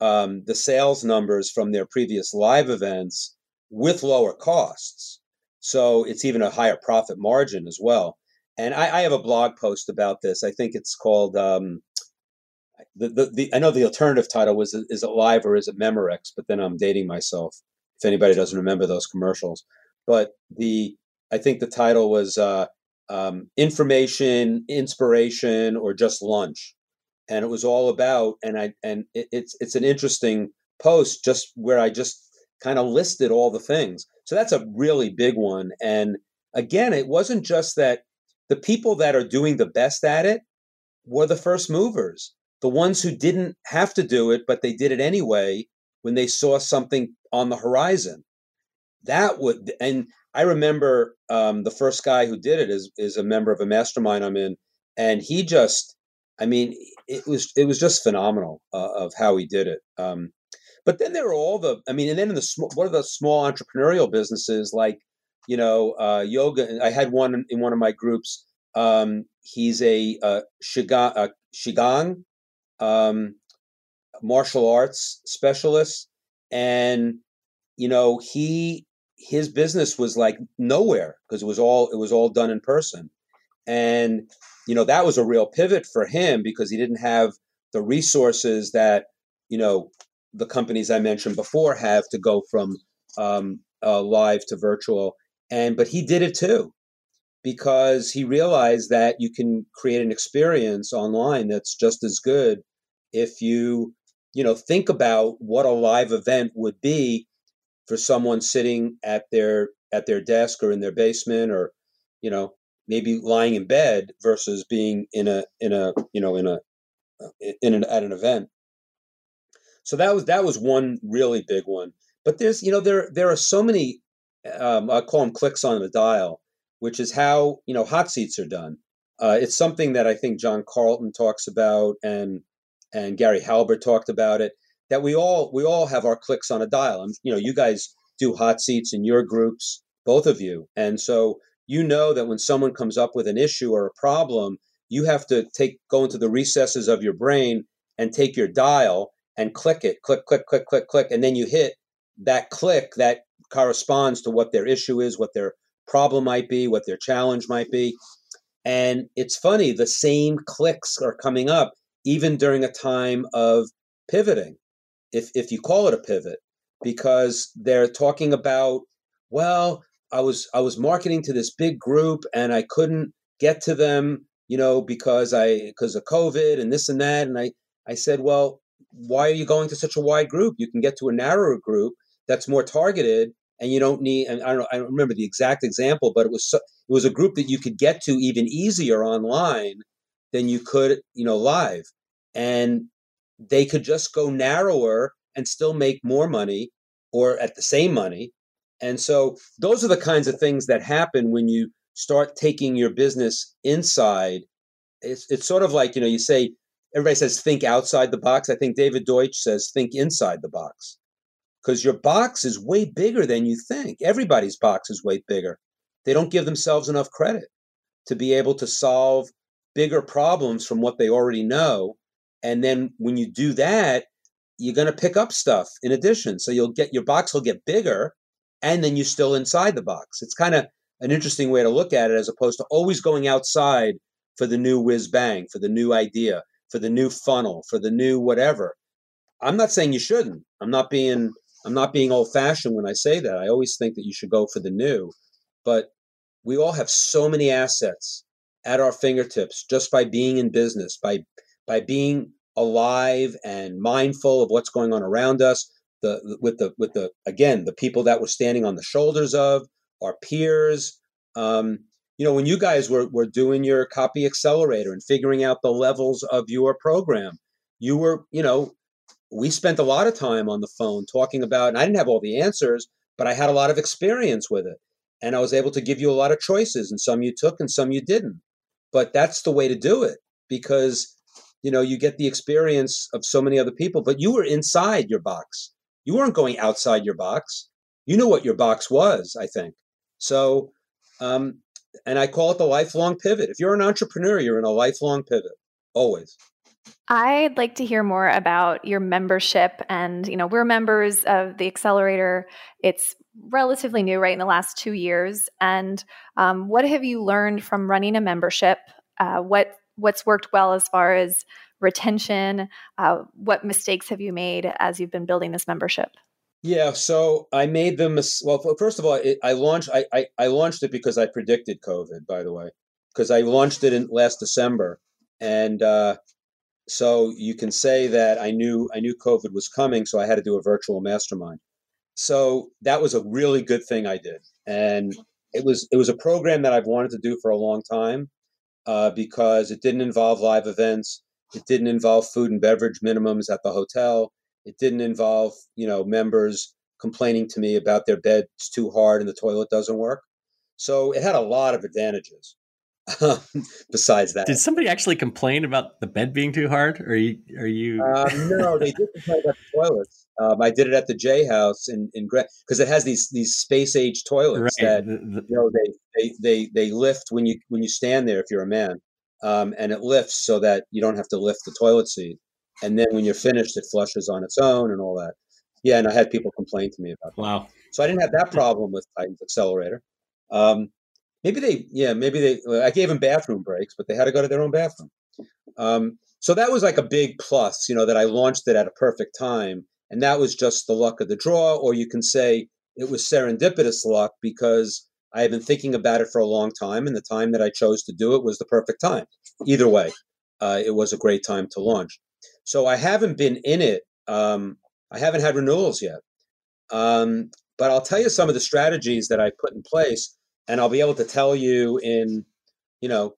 um, the sales numbers from their previous live events with lower costs. So it's even a higher profit margin as well. And I, I have a blog post about this. I think it's called um, the, the, the I know the alternative title was is it live or is it Memorex? But then I'm dating myself. If anybody doesn't remember those commercials, but the I think the title was uh, um, information, inspiration, or just lunch and it was all about and i and it, it's it's an interesting post just where i just kind of listed all the things. So that's a really big one and again it wasn't just that the people that are doing the best at it were the first movers. The ones who didn't have to do it but they did it anyway when they saw something on the horizon. That would and i remember um, the first guy who did it is is a member of a mastermind i'm in and he just I mean, it was it was just phenomenal uh, of how he did it. Um, but then there were all the, I mean, and then in the small, what the small entrepreneurial businesses like, you know, uh, yoga. I had one in one of my groups. Um, he's a, a qigong, a um, martial arts specialist, and you know, he his business was like nowhere because it was all it was all done in person, and you know, that was a real pivot for him because he didn't have the resources that, you know, the companies I mentioned before have to go from um, uh, live to virtual. And, but he did it too because he realized that you can create an experience online that's just as good if you, you know, think about what a live event would be for someone sitting at their at their desk or in their basement or you know maybe lying in bed versus being in a in a you know in a in an at an event. So that was that was one really big one. But there's you know there there are so many um, i call them clicks on the dial which is how you know hot seats are done. Uh, it's something that i think john carlton talks about and and gary halbert talked about it that we all we all have our clicks on a dial. And you know you guys do hot seats in your groups both of you. And so you know that when someone comes up with an issue or a problem, you have to take go into the recesses of your brain and take your dial and click it, click, click, click, click, click, and then you hit that click that corresponds to what their issue is, what their problem might be, what their challenge might be. And it's funny, the same clicks are coming up even during a time of pivoting, if if you call it a pivot, because they're talking about, well, I was I was marketing to this big group and I couldn't get to them, you know, because I because of COVID and this and that. And I I said, well, why are you going to such a wide group? You can get to a narrower group that's more targeted and you don't need. And I don't. I don't remember the exact example, but it was so, it was a group that you could get to even easier online than you could, you know, live, and they could just go narrower and still make more money or at the same money. And so those are the kinds of things that happen when you start taking your business inside. It's it's sort of like you know you say everybody says think outside the box. I think David Deutsch says think inside the box because your box is way bigger than you think. Everybody's box is way bigger. They don't give themselves enough credit to be able to solve bigger problems from what they already know. And then when you do that, you're going to pick up stuff in addition. So you'll get your box will get bigger and then you're still inside the box. It's kind of an interesting way to look at it as opposed to always going outside for the new whiz bang, for the new idea, for the new funnel, for the new whatever. I'm not saying you shouldn't. I'm not being I'm not being old fashioned when I say that. I always think that you should go for the new. But we all have so many assets at our fingertips just by being in business, by by being alive and mindful of what's going on around us, the with the with the again, the people that we're standing on the shoulders of, our peers. Um, you know, when you guys were, were doing your copy accelerator and figuring out the levels of your program, you were, you know, we spent a lot of time on the phone talking about, and I didn't have all the answers, but I had a lot of experience with it. And I was able to give you a lot of choices, and some you took and some you didn't. But that's the way to do it because, you know, you get the experience of so many other people, but you were inside your box. You weren't going outside your box. You knew what your box was, I think. So, um, and I call it the lifelong pivot. If you're an entrepreneur, you're in a lifelong pivot, always. I'd like to hear more about your membership. And, you know, we're members of the Accelerator. It's relatively new, right, in the last two years. And um, what have you learned from running a membership? Uh, what What's worked well as far as retention? Uh, what mistakes have you made as you've been building this membership? Yeah, so I made them. Well, first of all, it, I launched. I, I, I launched it because I predicted COVID. By the way, because I launched it in last December, and uh, so you can say that I knew I knew COVID was coming, so I had to do a virtual mastermind. So that was a really good thing I did, and it was it was a program that I've wanted to do for a long time uh, because it didn't involve live events, it didn't involve food and beverage minimums at the hotel, it didn't involve you know members complaining to me about their bed's too hard and the toilet doesn't work. So it had a lot of advantages. besides that. Did somebody actually complain about the bed being too hard? Or are you? Are you... Uh, no, they did complain about the toilets. Um, I did it at the J House in in because it has these these space age toilets right. that you know they, they they they lift when you when you stand there if you're a man, um, and it lifts so that you don't have to lift the toilet seat, and then when you're finished, it flushes on its own and all that. Yeah, and I had people complain to me about that. Wow. So I didn't have that problem with Titan's accelerator. Um, maybe they yeah maybe they i gave them bathroom breaks but they had to go to their own bathroom um, so that was like a big plus you know that i launched it at a perfect time and that was just the luck of the draw or you can say it was serendipitous luck because i had been thinking about it for a long time and the time that i chose to do it was the perfect time either way uh, it was a great time to launch so i haven't been in it um, i haven't had renewals yet um, but i'll tell you some of the strategies that i put in place and I'll be able to tell you in, you know,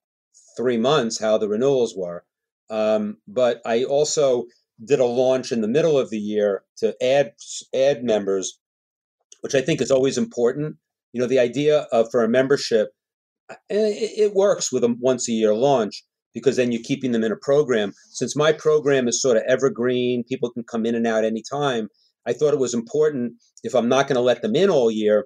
three months how the renewals were. Um, but I also did a launch in the middle of the year to add add members, which I think is always important. You know, the idea of for a membership, uh, it, it works with a once a year launch because then you're keeping them in a program. Since my program is sort of evergreen, people can come in and out anytime. I thought it was important if I'm not going to let them in all year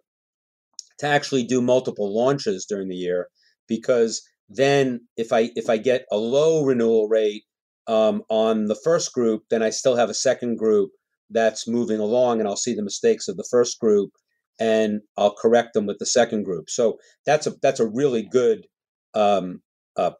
to actually do multiple launches during the year because then if I if I get a low renewal rate um, on the first group, then I still have a second group that's moving along, and I'll see the mistakes of the first group, and I'll correct them with the second group. So that's a that's a really good um, uh,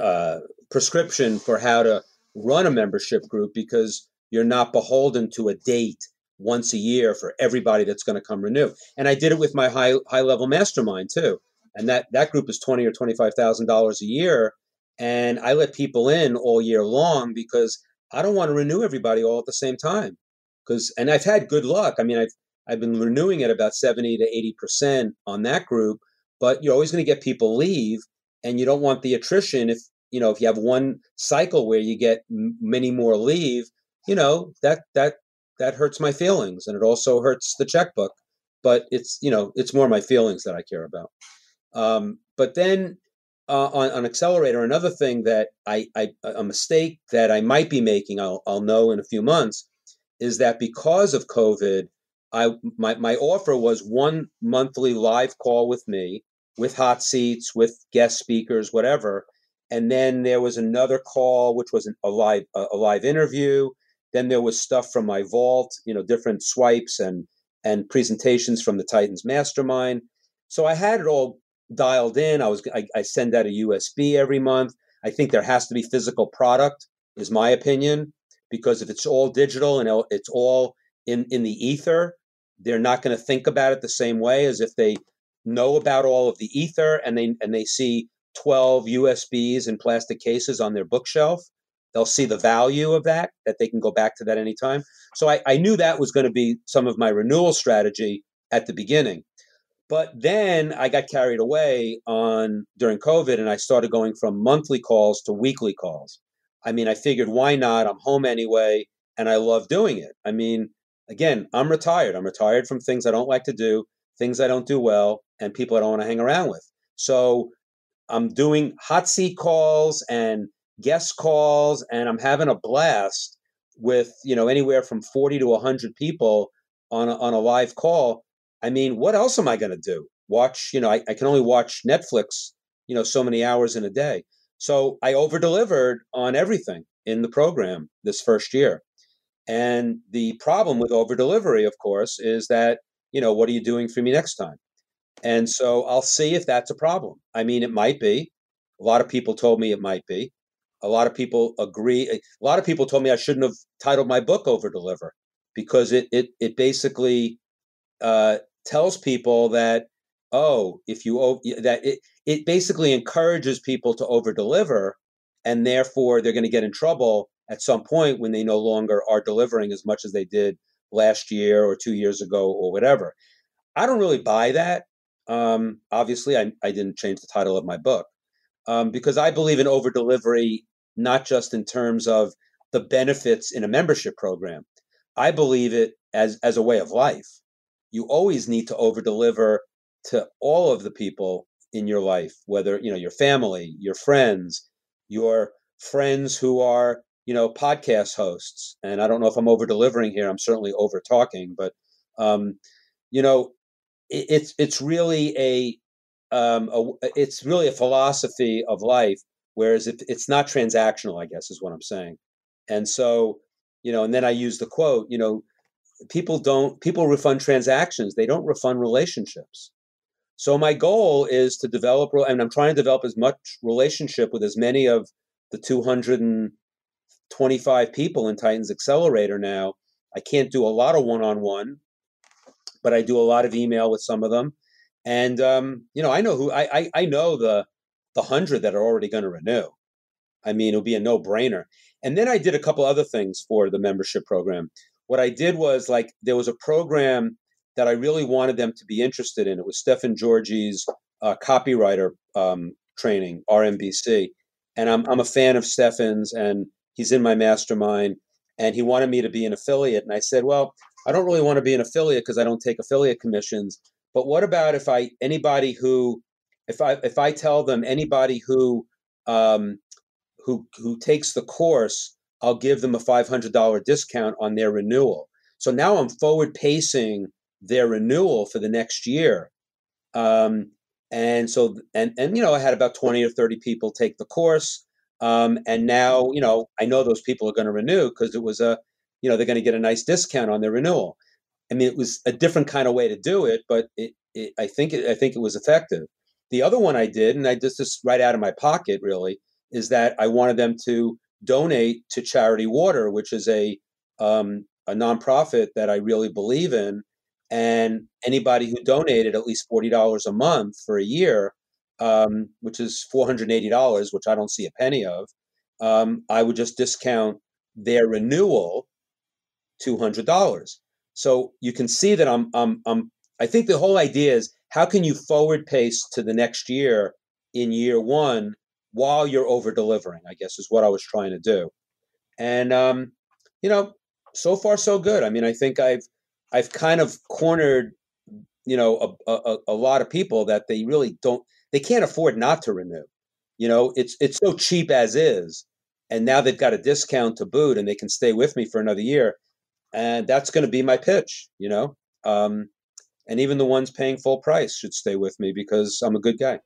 uh, prescription for how to run a membership group because you're not beholden to a date once a year for everybody that's going to come renew. And I did it with my high high level mastermind too. And that that group is twenty or twenty five thousand dollars a year. And I let people in all year long because I don't want to renew everybody all at the same time. Because and I've had good luck. I mean, I've I've been renewing at about 70 to 80% on that group, but you're always going to get people leave and you don't want the attrition if you know if you have one cycle where you get m- many more leave, you know, that that that hurts my feelings and it also hurts the checkbook, but it's you know, it's more my feelings that I care about. Um, but then uh, on, on accelerator another thing that I, I a mistake that i might be making I'll, I'll know in a few months is that because of covid i my, my offer was one monthly live call with me with hot seats with guest speakers whatever and then there was another call which was a live a live interview then there was stuff from my vault you know different swipes and and presentations from the titans mastermind so i had it all dialed in. I was I, I send out a USB every month. I think there has to be physical product, is my opinion, because if it's all digital and it's all in in the ether, they're not going to think about it the same way as if they know about all of the ether and they and they see 12 USBs in plastic cases on their bookshelf. They'll see the value of that, that they can go back to that anytime. So I, I knew that was going to be some of my renewal strategy at the beginning. But then I got carried away on during COVID and I started going from monthly calls to weekly calls. I mean, I figured why not? I'm home anyway and I love doing it. I mean, again, I'm retired. I'm retired from things I don't like to do, things I don't do well, and people I don't want to hang around with. So I'm doing hot seat calls and guest calls and I'm having a blast with, you know, anywhere from 40 to 100 people on a, on a live call I mean, what else am I going to do? Watch, you know, I, I can only watch Netflix, you know, so many hours in a day. So I over delivered on everything in the program this first year. And the problem with over delivery, of course, is that, you know, what are you doing for me next time? And so I'll see if that's a problem. I mean, it might be. A lot of people told me it might be. A lot of people agree. A lot of people told me I shouldn't have titled my book Over Deliver because it it it basically uh, tells people that oh if you that it it basically encourages people to over deliver and therefore they're going to get in trouble at some point when they no longer are delivering as much as they did last year or two years ago or whatever. I don't really buy that. Um, obviously I, I didn't change the title of my book um, because i believe in over delivery not just in terms of the benefits in a membership program. I believe it as as a way of life. You always need to over deliver to all of the people in your life whether you know your family your friends your friends who are you know podcast hosts and i don't know if i'm over delivering here i'm certainly over talking but um you know it, it's it's really a um a, it's really a philosophy of life whereas it, it's not transactional i guess is what i'm saying. And so you know and then i use the quote you know people don't people refund transactions they don't refund relationships. So my goal is to develop and i'm trying to develop as much relationship with as many of the 225 people in titans accelerator now. I can't do a lot of one-on-one but i do a lot of email with some of them. And um, you know i know who i i, I know the the hundred that are already going to renew. I mean it'll be a no-brainer. And then i did a couple other things for the membership program. What I did was like there was a program that I really wanted them to be interested in. It was Stefan Georgi's uh, copywriter um, training, RMBC, and I'm I'm a fan of Stefan's, and he's in my mastermind, and he wanted me to be an affiliate, and I said, well, I don't really want to be an affiliate because I don't take affiliate commissions. But what about if I anybody who if I if I tell them anybody who um, who who takes the course I'll give them a $500 discount on their renewal. So now I'm forward pacing their renewal for the next year. Um, and so, and, and, you know, I had about 20 or 30 people take the course. Um, and now, you know, I know those people are going to renew because it was a, you know, they're going to get a nice discount on their renewal. I mean, it was a different kind of way to do it, but it, it, I think it, I think it was effective. The other one I did, and I just this right out of my pocket, really, is that I wanted them to donate to Charity Water, which is a um, a nonprofit that I really believe in. And anybody who donated at least forty dollars a month for a year, um, which is four hundred eighty dollars, which I don't see a penny of, um, I would just discount their renewal two hundred dollars. So you can see that I'm, I'm, I'm, I think the whole idea is how can you forward pace to the next year in year one while you're over delivering, I guess is what I was trying to do. And, um, you know, so far so good. I mean, I think I've, I've kind of cornered, you know, a, a, a lot of people that they really don't, they can't afford not to renew. You know, it's, it's so cheap as is. And now they've got a discount to boot and they can stay with me for another year and that's going to be my pitch you know um, and even the ones paying full price should stay with me because i'm a good guy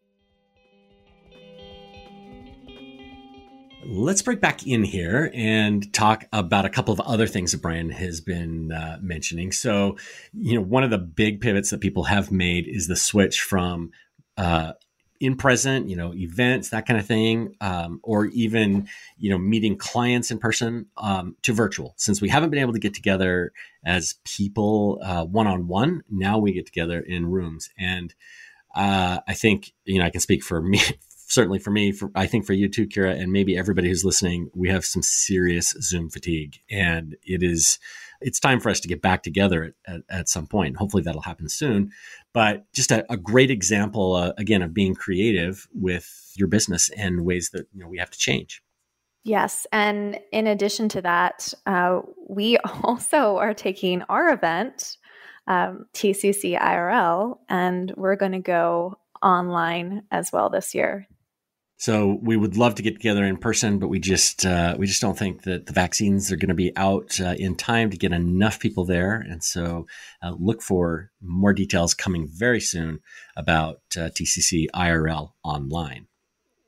let's break back in here and talk about a couple of other things that brian has been uh, mentioning so you know one of the big pivots that people have made is the switch from uh, in present, you know, events, that kind of thing, um, or even, you know, meeting clients in person um, to virtual. Since we haven't been able to get together as people one on one, now we get together in rooms. And uh, I think, you know, I can speak for me, certainly for me, for, I think for you too, Kira, and maybe everybody who's listening, we have some serious Zoom fatigue. And it is, it's time for us to get back together at, at, at some point. Hopefully that'll happen soon. But just a, a great example, uh, again, of being creative with your business and ways that you know we have to change. Yes. And in addition to that, uh, we also are taking our event, um, TCC IRL, and we're going to go online as well this year. So we would love to get together in person, but we just uh, we just don't think that the vaccines are going to be out uh, in time to get enough people there. And so uh, look for more details coming very soon about uh, TCC IRL online.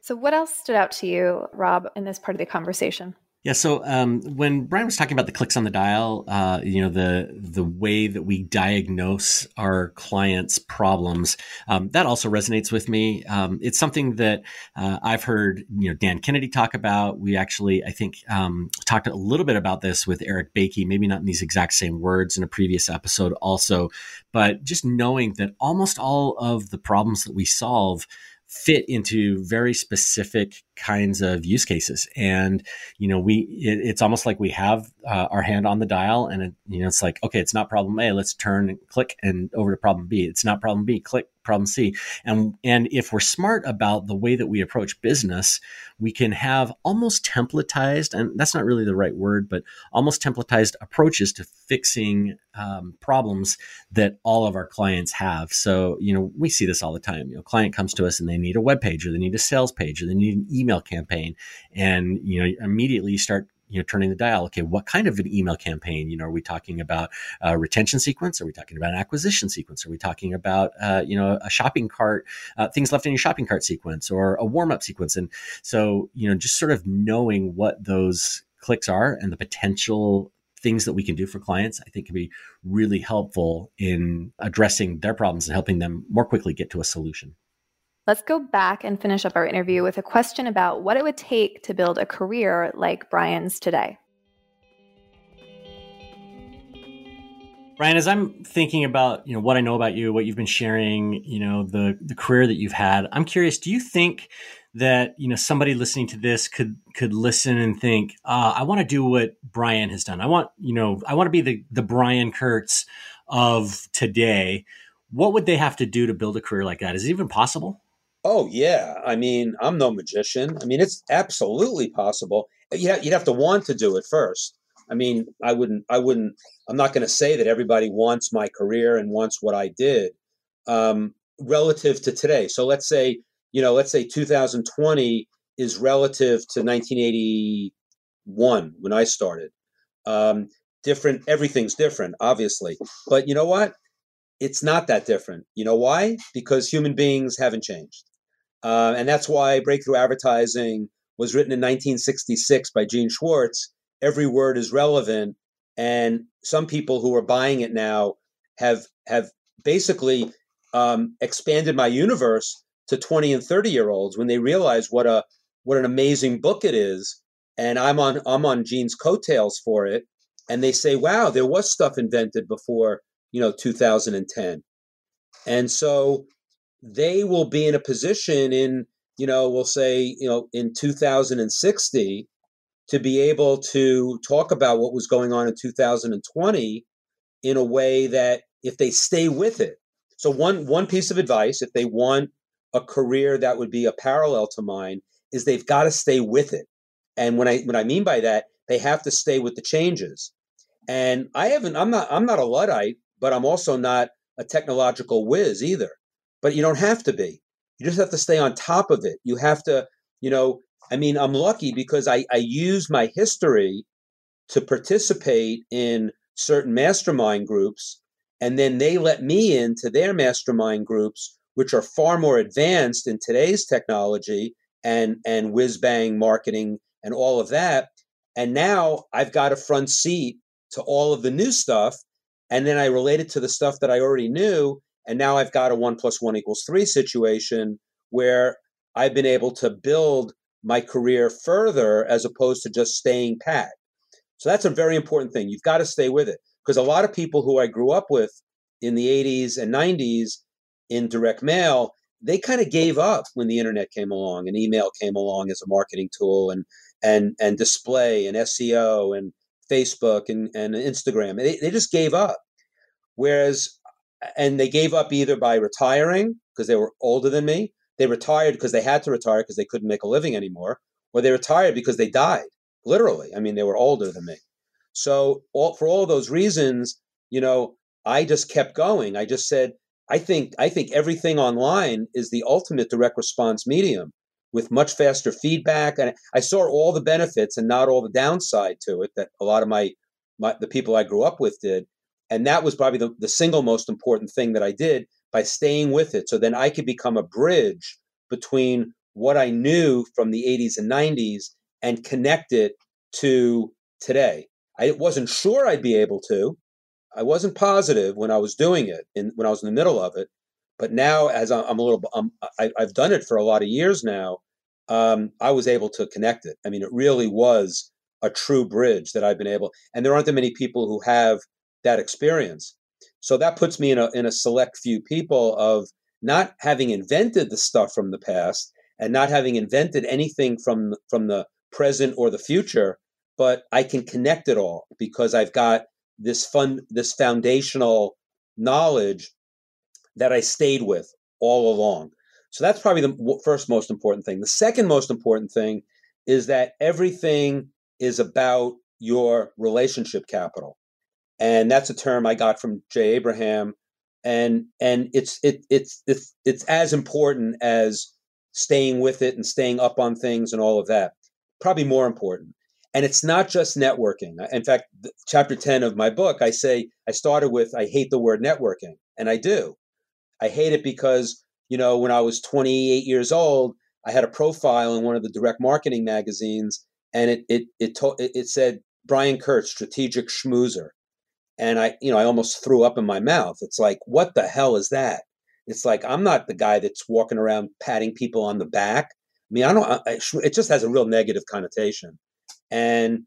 So what else stood out to you, Rob, in this part of the conversation? Yeah. So um, when Brian was talking about the clicks on the dial, uh, you know, the the way that we diagnose our clients' problems, um, that also resonates with me. Um, it's something that uh, I've heard, you know, Dan Kennedy talk about. We actually, I think, um, talked a little bit about this with Eric Bakey, maybe not in these exact same words in a previous episode, also, but just knowing that almost all of the problems that we solve fit into very specific kinds of use cases. And you know we it, it's almost like we have uh, our hand on the dial and it, you know it's like okay it's not problem a let's turn and click and over to problem b. It's not problem b click problem C. And, and if we're smart about the way that we approach business, we can have almost templatized, and that's not really the right word, but almost templatized approaches to fixing um, problems that all of our clients have. So, you know, we see this all the time. You know, client comes to us and they need a web page or they need a sales page or they need an email campaign. And, you know, immediately you start you know turning the dial. Okay what kind of an email campaign? You know are we talking about a retention sequence? Are we talking about an acquisition sequence? Are we talking about uh, you know a shopping cart uh, things left in your shopping cart sequence or a warm-up sequence? And so you know just sort of knowing what those clicks are and the potential things that we can do for clients i think can be really helpful in addressing their problems and helping them more quickly get to a solution Let's go back and finish up our interview with a question about what it would take to build a career like Brian's today. Brian, as I'm thinking about you know what I know about you, what you've been sharing, you know the the career that you've had, I'm curious. Do you think that you know somebody listening to this could could listen and think, uh, I want to do what Brian has done. I want you know I want to be the the Brian Kurtz of today. What would they have to do to build a career like that? Is it even possible? Oh yeah, I mean, I'm no magician. I mean, it's absolutely possible. Yeah, you'd have to want to do it first. I mean, I wouldn't. I wouldn't. I'm not going to say that everybody wants my career and wants what I did um, relative to today. So let's say, you know, let's say 2020 is relative to 1981 when I started. Um, different. Everything's different, obviously. But you know what? It's not that different. You know why? Because human beings haven't changed. Uh, and that's why breakthrough advertising was written in 1966 by Gene Schwartz. Every word is relevant, and some people who are buying it now have have basically um, expanded my universe to 20 and 30 year olds when they realize what a what an amazing book it is. And I'm on I'm on Gene's coattails for it, and they say, "Wow, there was stuff invented before you know 2010." And so they will be in a position in you know we'll say you know in 2060 to be able to talk about what was going on in 2020 in a way that if they stay with it. So one one piece of advice, if they want a career that would be a parallel to mine, is they've got to stay with it. And when I what I mean by that, they have to stay with the changes. And I haven't I'm not I'm not a luddite, but I'm also not a technological whiz either. But you don't have to be. You just have to stay on top of it. You have to, you know, I mean, I'm lucky because I, I use my history to participate in certain mastermind groups, and then they let me into their mastermind groups, which are far more advanced in today's technology and and whiz bang marketing and all of that. And now I've got a front seat to all of the new stuff, and then I relate it to the stuff that I already knew, and now I've got a one plus one equals three situation where I've been able to build my career further as opposed to just staying pat. So that's a very important thing. You've got to stay with it because a lot of people who I grew up with in the 80s and 90s in direct mail, they kind of gave up when the internet came along and email came along as a marketing tool and and and display and SEO and Facebook and, and Instagram. They, they just gave up. Whereas and they gave up either by retiring because they were older than me. They retired because they had to retire because they couldn't make a living anymore, or they retired because they died. Literally, I mean, they were older than me. So, all, for all those reasons, you know, I just kept going. I just said, I think, I think everything online is the ultimate direct response medium with much faster feedback, and I saw all the benefits and not all the downside to it that a lot of my, my the people I grew up with did. And that was probably the, the single most important thing that I did by staying with it. So then I could become a bridge between what I knew from the 80s and 90s and connect it to today. I wasn't sure I'd be able to. I wasn't positive when I was doing it, in, when I was in the middle of it. But now, as I'm a little, I'm, I, have done it for a lot of years now. Um, I was able to connect it. I mean, it really was a true bridge that I've been able. And there aren't that many people who have that experience. So that puts me in a in a select few people of not having invented the stuff from the past and not having invented anything from from the present or the future, but I can connect it all because I've got this fun this foundational knowledge that I stayed with all along. So that's probably the first most important thing. The second most important thing is that everything is about your relationship capital and that's a term I got from Jay Abraham, and and it's it it's it's it's as important as staying with it and staying up on things and all of that. Probably more important. And it's not just networking. In fact, chapter 10 of my book, I say I started with I hate the word networking, and I do. I hate it because, you know, when I was 28 years old, I had a profile in one of the direct marketing magazines and it it it, to, it said Brian Kurtz, strategic schmoozer and I, you know, I almost threw up in my mouth. It's like, what the hell is that? It's like I'm not the guy that's walking around patting people on the back. I mean, I don't. I, it just has a real negative connotation, and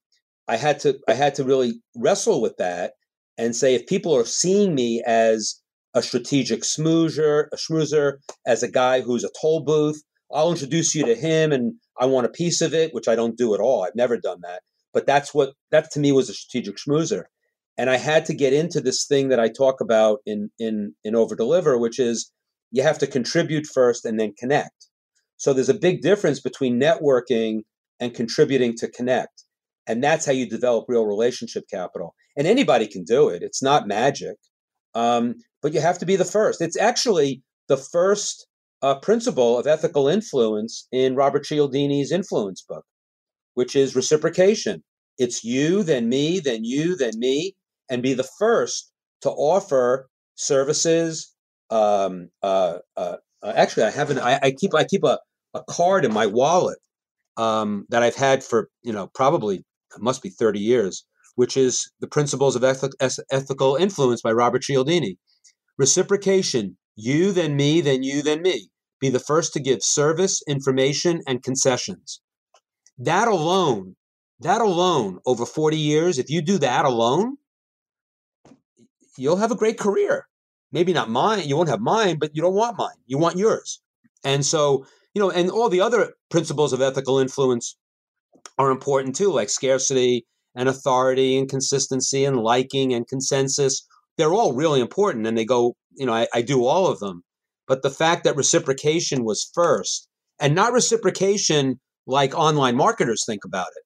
I had to, I had to really wrestle with that and say, if people are seeing me as a strategic smoozer, a schmoozer, as a guy who's a toll booth, I'll introduce you to him, and I want a piece of it, which I don't do at all. I've never done that, but that's what that to me was a strategic schmoozer and I had to get into this thing that I talk about in in in over deliver, which is you have to contribute first and then connect. So there's a big difference between networking and contributing to connect, and that's how you develop real relationship capital. And anybody can do it; it's not magic, um, but you have to be the first. It's actually the first uh, principle of ethical influence in Robert Cialdini's influence book, which is reciprocation. It's you, then me, then you, then me and be the first to offer services. Um, uh, uh, uh actually, I haven't. I, I, keep I keep a, a card in my wallet um, that I've had for you know probably must be thirty years, which is the principles of ethical influence by Robert Cialdini. Reciprocation: you then me, then you then me. Be the first to give service, information, and concessions. That alone, that alone, over forty years, if you do that alone, you'll have a great career. Maybe not mine, you won't have mine, but you don't want mine. You want yours. And so, you know, and all the other principles of ethical influence are important too, like scarcity and authority and consistency and liking and consensus. they're all really important and they go, you know, I, I do all of them. But the fact that reciprocation was first and not reciprocation like online marketers think about it.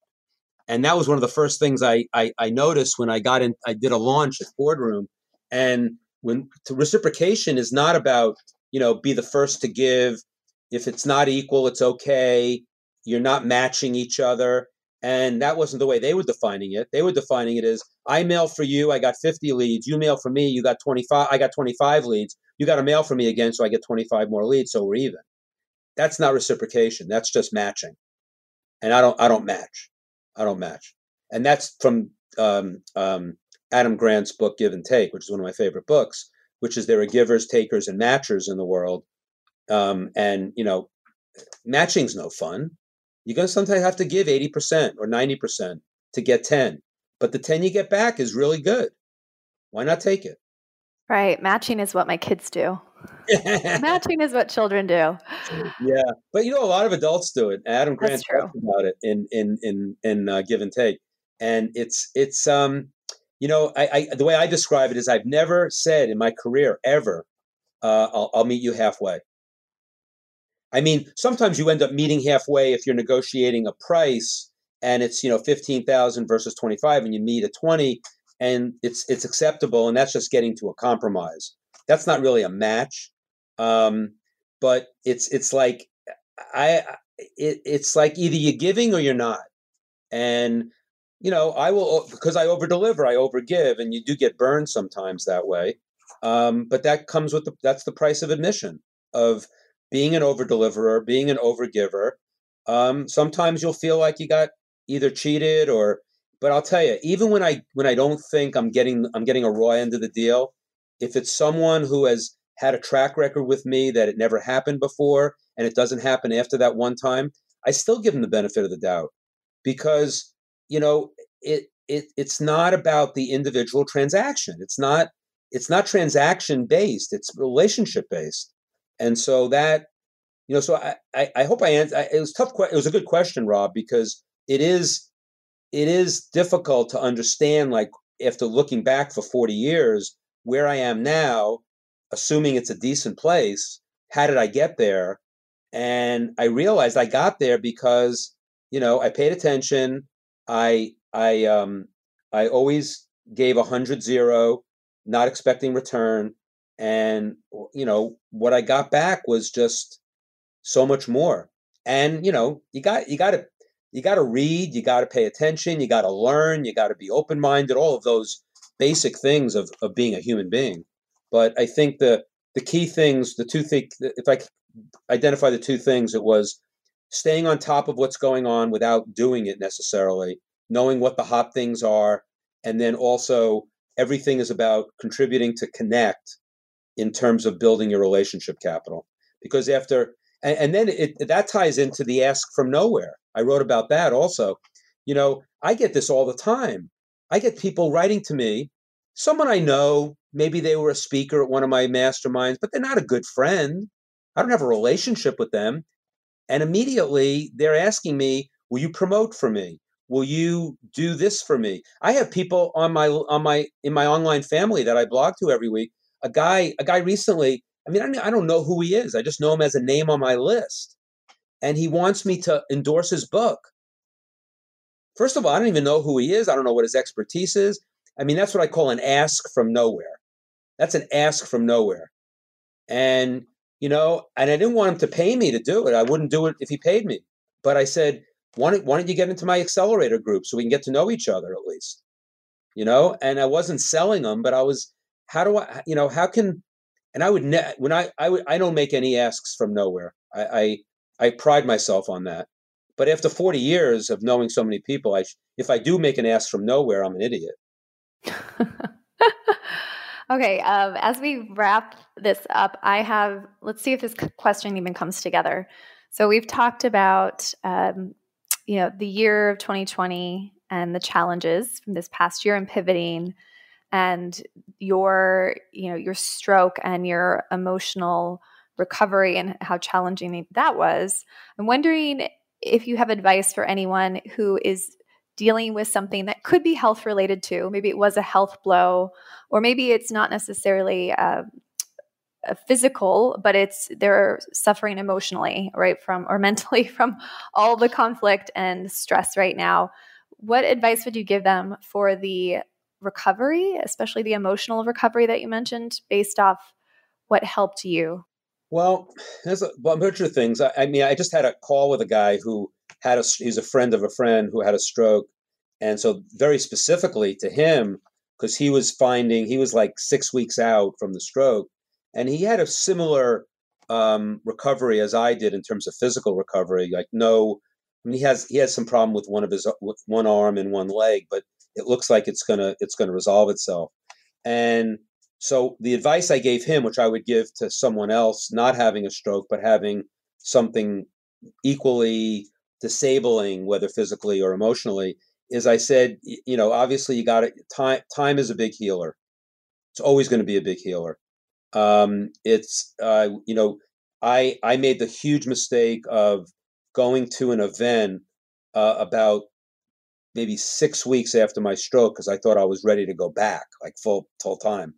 And that was one of the first things I, I, I noticed when I got in, I did a launch at Boardroom. And when reciprocation is not about, you know, be the first to give. If it's not equal, it's okay. You're not matching each other. And that wasn't the way they were defining it. They were defining it as I mail for you, I got 50 leads. You mail for me, you got 25, I got 25 leads. You got to mail for me again, so I get 25 more leads, so we're even. That's not reciprocation. That's just matching. And I don't I don't match. I don't match. And that's from um, um, Adam Grant's book Give and Take, which is one of my favorite books, which is there are givers, takers, and matchers in the world. Um, and you know, matching's no fun you're going to sometimes have to give 80% or 90% to get 10. But the 10 you get back is really good. Why not take it? Right. Matching is what my kids do. Matching is what children do. Yeah, but you know, a lot of adults do it. Adam Grant talked about it in in in in uh, Give and Take, and it's it's um, you know, I, I the way I describe it is I've never said in my career ever, uh, I'll, I'll meet you halfway. I mean, sometimes you end up meeting halfway if you're negotiating a price and it's, you know, 15,000 versus 25 and you meet at 20 and it's it's acceptable and that's just getting to a compromise. That's not really a match. Um, but it's it's like I it, it's like either you're giving or you're not. And you know, I will because I over deliver, I over give, and you do get burned sometimes that way. Um, but that comes with the that's the price of admission of being an over deliverer, being an over giver. Um, sometimes you'll feel like you got either cheated or but I'll tell you, even when I when I don't think I'm getting I'm getting a raw end of the deal, if it's someone who has had a track record with me that it never happened before and it doesn't happen after that one time, I still give them the benefit of the doubt because you know it it it's not about the individual transaction. It's not it's not transaction based. It's relationship based. And so that, you know, so I, I, I hope I answered. It was tough. It was a good question, Rob, because it is, it is difficult to understand. Like after looking back for forty years, where I am now, assuming it's a decent place, how did I get there? And I realized I got there because, you know, I paid attention. I, I, um, I always gave a hundred zero, not expecting return and you know what i got back was just so much more and you know you got you got to you got to read you got to pay attention you got to learn you got to be open minded all of those basic things of of being a human being but i think the the key things the two things if i identify the two things it was staying on top of what's going on without doing it necessarily knowing what the hot things are and then also everything is about contributing to connect in terms of building your relationship capital. Because after, and, and then it, that ties into the ask from nowhere. I wrote about that also. You know, I get this all the time. I get people writing to me, someone I know, maybe they were a speaker at one of my masterminds, but they're not a good friend. I don't have a relationship with them. And immediately they're asking me, Will you promote for me? Will you do this for me? I have people on my on my in my online family that I blog to every week a guy a guy recently i mean I don't know who he is i just know him as a name on my list and he wants me to endorse his book first of all i don't even know who he is. I don't know what his expertise is. I mean that's what i call an ask from nowhere. That's an ask from nowhere. And you know and i didn't want him to pay me to do it. I wouldn't do it if he paid me. But i said why don't, why don't you get into my accelerator group so we can get to know each other at least? You know? And i wasn't selling them but i was how do I, you know, how can, and I would, ne- when I, I would, I don't make any asks from nowhere. I, I, I pride myself on that. But after 40 years of knowing so many people, I, if I do make an ass from nowhere, I'm an idiot. okay. Um, as we wrap this up, I have, let's see if this question even comes together. So we've talked about, um, you know, the year of 2020 and the challenges from this past year and pivoting and your you know your stroke and your emotional recovery and how challenging that was i'm wondering if you have advice for anyone who is dealing with something that could be health related too. Maybe it was a health blow, or maybe it's not necessarily um, a physical, but it's they're suffering emotionally, right? From or mentally from all the conflict and stress right now. What advice would you give them for the recovery, especially the emotional recovery that you mentioned, based off what helped you? Well, there's a bunch of things. I, I mean, I just had a call with a guy who had a he's a friend of a friend who had a stroke, and so very specifically to him because he was finding he was like six weeks out from the stroke, and he had a similar um, recovery as I did in terms of physical recovery. Like no, I mean he has he has some problem with one of his with one arm and one leg, but it looks like it's gonna it's gonna resolve itself. And so the advice I gave him, which I would give to someone else not having a stroke but having something equally disabling, whether physically or emotionally, is I said, you know, obviously you got it. Time time is a big healer. It's always going to be a big healer. Um, it's uh, you know, I I made the huge mistake of going to an event uh, about maybe six weeks after my stroke because I thought I was ready to go back, like full full time.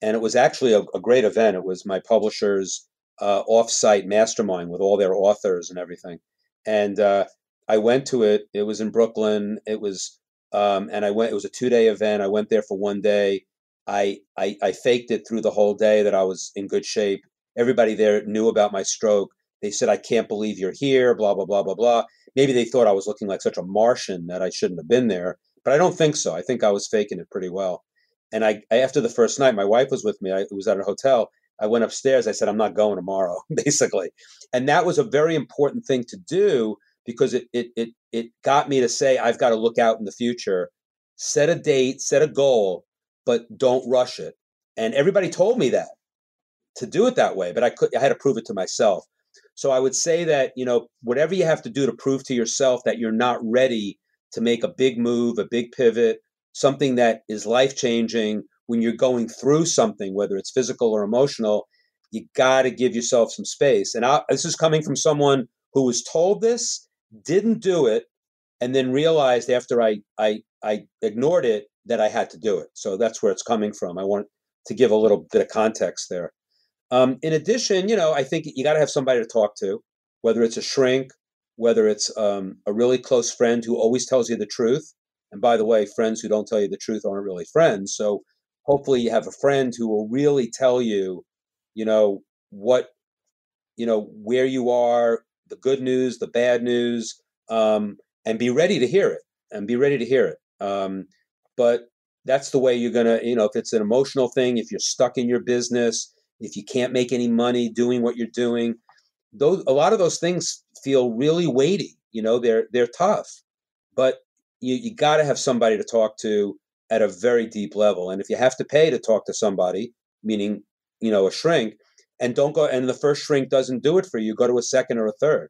And it was actually a, a great event. It was my publisher's uh, offsite mastermind with all their authors and everything. And uh, I went to it. It was in Brooklyn. It was, um, and I went. It was a two day event. I went there for one day. I, I I faked it through the whole day that I was in good shape. Everybody there knew about my stroke. They said, "I can't believe you're here." Blah blah blah blah blah. Maybe they thought I was looking like such a Martian that I shouldn't have been there, but I don't think so. I think I was faking it pretty well. And I, I after the first night, my wife was with me. I was at a hotel. I went upstairs. I said, I'm not going tomorrow, basically. And that was a very important thing to do because it, it, it, it got me to say, I've got to look out in the future, set a date, set a goal, but don't rush it. And everybody told me that to do it that way, but I could, I had to prove it to myself. So I would say that, you know, whatever you have to do to prove to yourself that you're not ready to make a big move, a big pivot, something that is life changing when you're going through something, whether it's physical or emotional, you got to give yourself some space. And I, this is coming from someone who was told this, didn't do it, and then realized after I, I, I ignored it that I had to do it. So that's where it's coming from. I want to give a little bit of context there. Um, in addition, you know, I think you got to have somebody to talk to, whether it's a shrink, whether it's um, a really close friend who always tells you the truth. And by the way, friends who don't tell you the truth aren't really friends. So hopefully you have a friend who will really tell you, you know, what, you know, where you are, the good news, the bad news, um, and be ready to hear it and be ready to hear it. Um, but that's the way you're going to, you know, if it's an emotional thing, if you're stuck in your business, if you can't make any money doing what you're doing, those, a lot of those things feel really weighty. You know, they're, they're tough, but you, you got to have somebody to talk to at a very deep level. And if you have to pay to talk to somebody, meaning, you know, a shrink, and don't go, and the first shrink doesn't do it for you, go to a second or a third.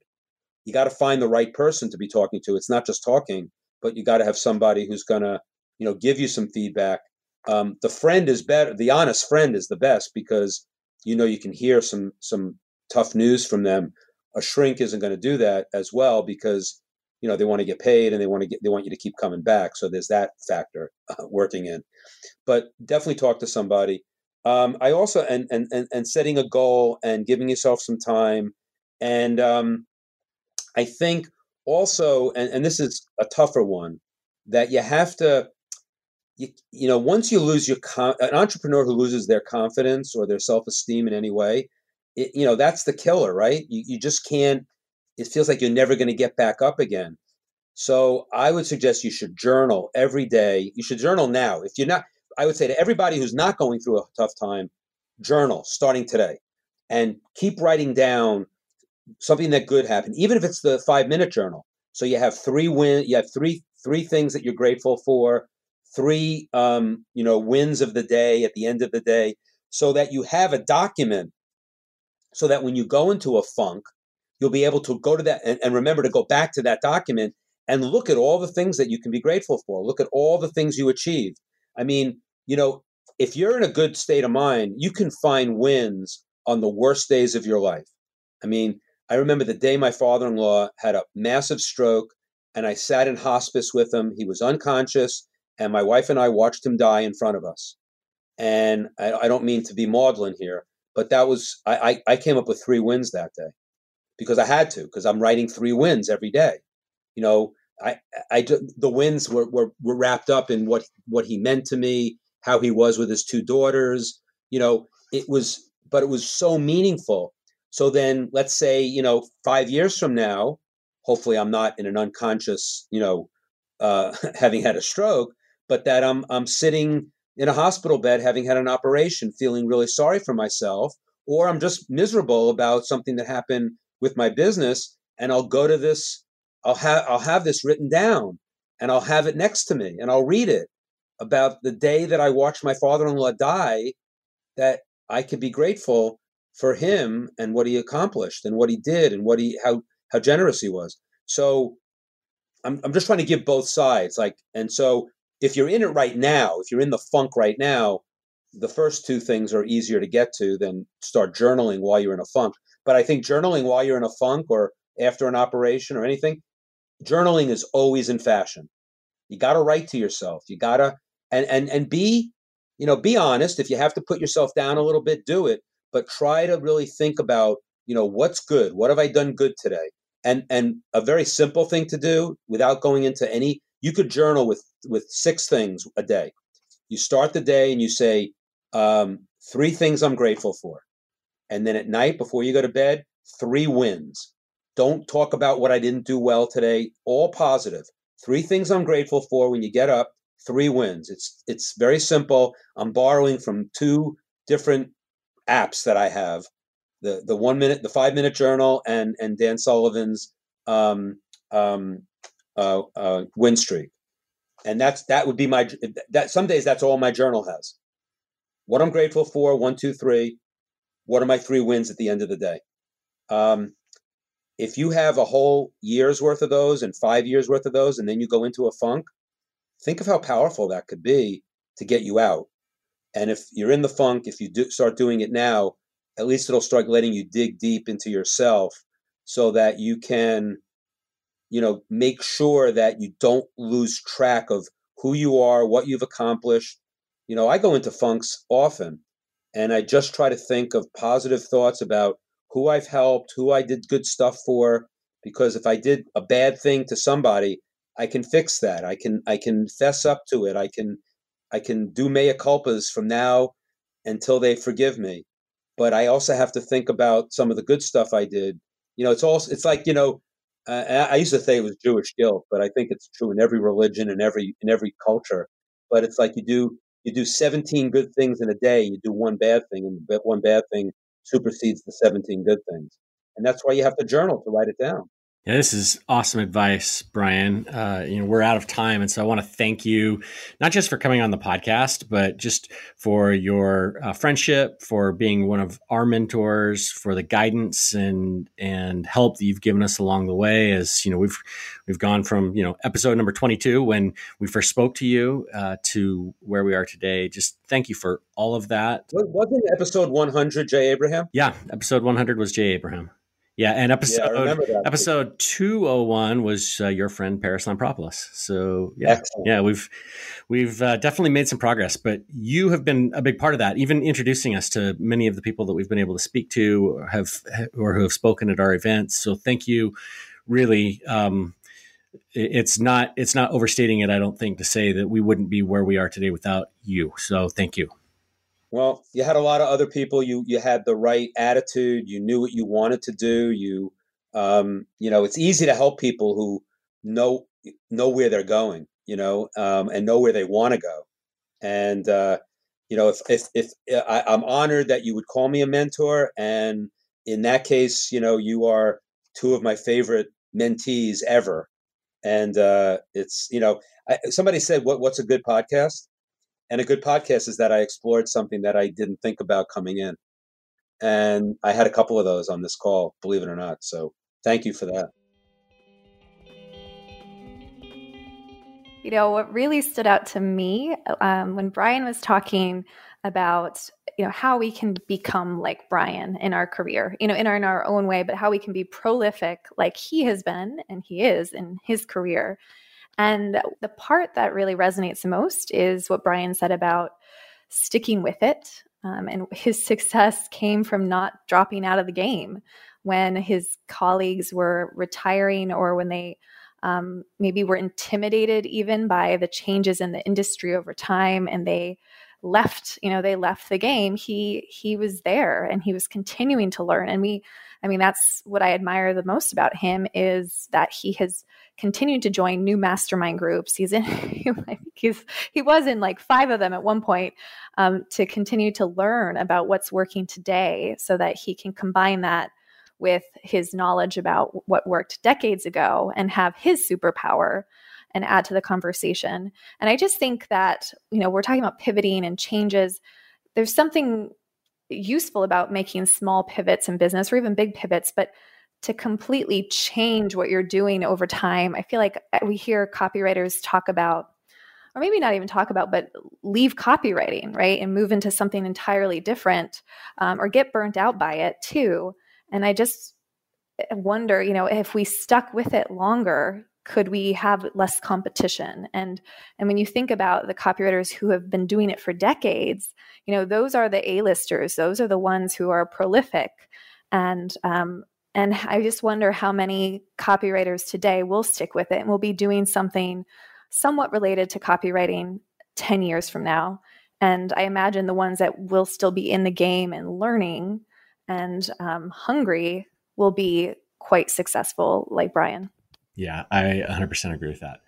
You got to find the right person to be talking to. It's not just talking, but you got to have somebody who's going to, you know, give you some feedback. Um, the friend is better. The honest friend is the best because, you know, you can hear some, some tough news from them. A shrink isn't going to do that as well because you know they want to get paid and they want to get they want you to keep coming back so there's that factor uh, working in. But definitely talk to somebody. Um, i also and, and and and setting a goal and giving yourself some time. And um, i think also and, and this is a tougher one that you have to you, you know once you lose your con- an entrepreneur who loses their confidence or their self-esteem in any way it, you know that's the killer right? You, you just can't it feels like you're never going to get back up again. So I would suggest you should journal every day. You should journal now. If you're not, I would say to everybody who's not going through a tough time, journal starting today and keep writing down something that good happened, even if it's the five minute journal. So you have three win, you have three three things that you're grateful for, three um, you know wins of the day at the end of the day, so that you have a document, so that when you go into a funk, you'll be able to go to that and, and remember to go back to that document and look at all the things that you can be grateful for. Look at all the things you achieved. I mean, you know, if you're in a good state of mind, you can find wins on the worst days of your life. I mean, I remember the day my father in law had a massive stroke and I sat in hospice with him. He was unconscious, and my wife and I watched him die in front of us. And I, I don't mean to be maudlin here, but that was I, I, I came up with three wins that day because I had to because I'm writing three wins every day. You know, I, I the wins were, were were wrapped up in what what he meant to me, how he was with his two daughters. You know, it was, but it was so meaningful. So then, let's say you know, five years from now, hopefully, I'm not in an unconscious, you know, uh, having had a stroke, but that I'm I'm sitting in a hospital bed having had an operation, feeling really sorry for myself, or I'm just miserable about something that happened with my business, and I'll go to this I'll have I'll have this written down and I'll have it next to me and I'll read it about the day that I watched my father-in-law die that I could be grateful for him and what he accomplished and what he did and what he how how generous he was. So I'm I'm just trying to give both sides like and so if you're in it right now, if you're in the funk right now, the first two things are easier to get to than start journaling while you're in a funk. But I think journaling while you're in a funk or after an operation or anything journaling is always in fashion. You got to write to yourself. You got to and and and be, you know, be honest. If you have to put yourself down a little bit, do it. But try to really think about, you know, what's good. What have I done good today? And and a very simple thing to do without going into any. You could journal with with six things a day. You start the day and you say um, three things I'm grateful for, and then at night before you go to bed, three wins. Don't talk about what I didn't do well today. All positive. Three things I'm grateful for when you get up. Three wins. It's it's very simple. I'm borrowing from two different apps that I have. The the one minute, the five minute journal, and and Dan Sullivan's um, um, uh, uh, win streak. And that's that would be my that. Some days that's all my journal has. What I'm grateful for. One, two, three. What are my three wins at the end of the day? Um, if you have a whole year's worth of those and five years worth of those, and then you go into a funk, think of how powerful that could be to get you out. And if you're in the funk, if you do start doing it now, at least it'll start letting you dig deep into yourself so that you can, you know, make sure that you don't lose track of who you are, what you've accomplished. You know, I go into funks often and I just try to think of positive thoughts about who I've helped, who I did good stuff for. Because if I did a bad thing to somebody, I can fix that. I can I can fess up to it. I can I can do mea culpas from now until they forgive me. But I also have to think about some of the good stuff I did. You know, it's all it's like you know, uh, I used to say it was Jewish guilt, but I think it's true in every religion and every in every culture. But it's like you do you do 17 good things in a day, you do one bad thing, and one bad thing supersedes the 17 good things. And that's why you have to journal to write it down. Yeah, this is awesome advice, Brian. Uh, you know, we're out of time, and so I want to thank you not just for coming on the podcast, but just for your uh, friendship, for being one of our mentors, for the guidance and and help that you've given us along the way. As you know, we've we've gone from you know episode number twenty two when we first spoke to you uh, to where we are today. Just thank you for all of that. Wasn't episode one hundred Jay Abraham? Yeah, episode one hundred was Jay Abraham. Yeah, and episode yeah, episode two oh one was uh, your friend Parris Lampropoulos. So yeah, Excellent. yeah, we've we've uh, definitely made some progress. But you have been a big part of that, even introducing us to many of the people that we've been able to speak to, or have or who have spoken at our events. So thank you, really. Um, it's not it's not overstating it. I don't think to say that we wouldn't be where we are today without you. So thank you. Well, you had a lot of other people. You you had the right attitude. You knew what you wanted to do. You um, you know, it's easy to help people who know know where they're going. You know, um, and know where they want to go. And uh, you know, if if, if I, I'm honored that you would call me a mentor, and in that case, you know, you are two of my favorite mentees ever. And uh, it's you know, I, somebody said, "What what's a good podcast?" And a good podcast is that I explored something that I didn't think about coming in. And I had a couple of those on this call, believe it or not. So thank you for that. You know, what really stood out to me um, when Brian was talking about you know how we can become like Brian in our career, you know, in our, in our own way, but how we can be prolific like he has been and he is in his career. And the part that really resonates the most is what Brian said about sticking with it. Um, and his success came from not dropping out of the game when his colleagues were retiring or when they um, maybe were intimidated even by the changes in the industry over time and they left you know they left the game he he was there and he was continuing to learn. And we i mean that's what i admire the most about him is that he has continued to join new mastermind groups. He's in he's he was in like five of them at one point um, to continue to learn about what's working today so that he can combine that with his knowledge about what worked decades ago and have his superpower and add to the conversation. And I just think that, you know, we're talking about pivoting and changes. There's something useful about making small pivots in business or even big pivots, but to completely change what you're doing over time, I feel like uh, we hear copywriters talk about or maybe not even talk about, but leave copywriting, right? And move into something entirely different um, or get burnt out by it too. And I just uh, wonder, you know, if we stuck with it longer, could we have less competition? And and when you think about the copywriters who have been doing it for decades you know those are the a-listers. Those are the ones who are prolific. And um, and i just wonder how many copywriters today will stick with it and will be doing something somewhat related to copywriting 10 years from now. And i imagine the ones that will still be in the game and learning and um, hungry will be quite successful like brian yeah, I 100% agree with that.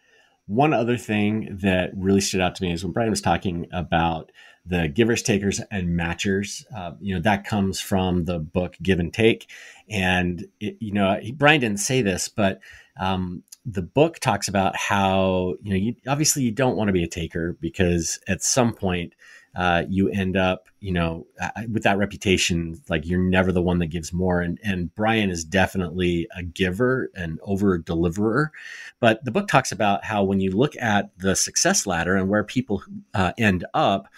One other thing that really stood out to me is when Brian was talking about the givers, takers, and matchers. Uh, you know, that comes from the book Give and Take. And, it, you know, Brian didn't say this, but um, the book talks about how, you know, you, obviously you don't want to be a taker because at some point, uh, you end up, you know, with that reputation, like you're never the one that gives more. And and Brian is definitely a giver and over deliverer. But the book talks about how when you look at the success ladder and where people uh, end up,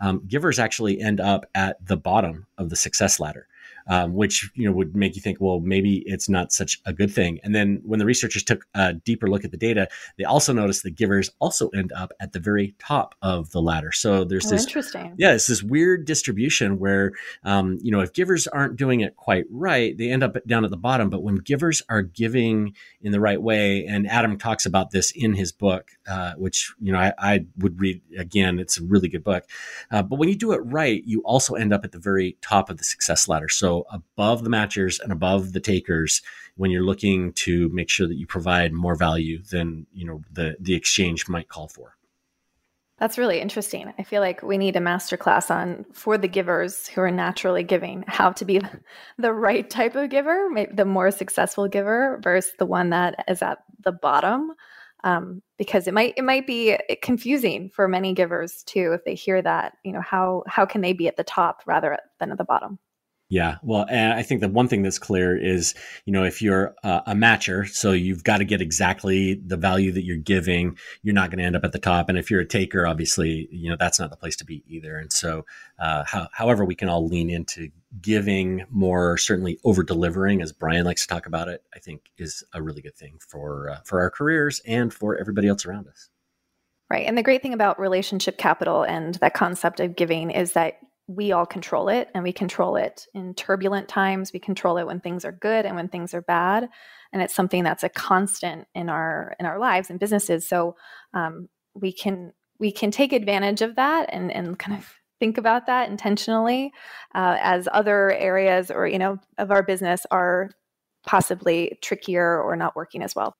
um, givers actually end up at the bottom of the success ladder um, which you know would make you think, well, maybe it's not such a good thing. And then when the researchers took a deeper look at the data, they also noticed that givers also end up at the very top of the ladder. So there's oh, this interesting, yeah, it's this weird distribution where um, you know if givers aren't doing it quite right, they end up down at the bottom. But when givers are giving in the right way, and Adam talks about this in his book, uh, which you know I, I, would read again. It's a really good book. Uh, but when you do it right, you also end up at the very top of the success ladder. So above the matchers and above the takers when you're looking to make sure that you provide more value than you know the the exchange might call for. That's really interesting. I feel like we need a masterclass on for the givers who are naturally giving how to be the right type of giver, the more successful giver versus the one that is at the bottom. Um, because it might it might be confusing for many givers too if they hear that you know how how can they be at the top rather than at the bottom yeah, well, and I think the one thing that's clear is, you know, if you're a, a matcher, so you've got to get exactly the value that you're giving, you're not going to end up at the top. And if you're a taker, obviously, you know, that's not the place to be either. And so, uh, how, however, we can all lean into giving more, certainly over delivering, as Brian likes to talk about it, I think is a really good thing for uh, for our careers and for everybody else around us. Right. And the great thing about relationship capital and that concept of giving is that we all control it and we control it in turbulent times. We control it when things are good and when things are bad and it's something that's a constant in our in our lives and businesses. So um, we can we can take advantage of that and and kind of think about that intentionally uh, as other areas or you know of our business are possibly trickier or not working as well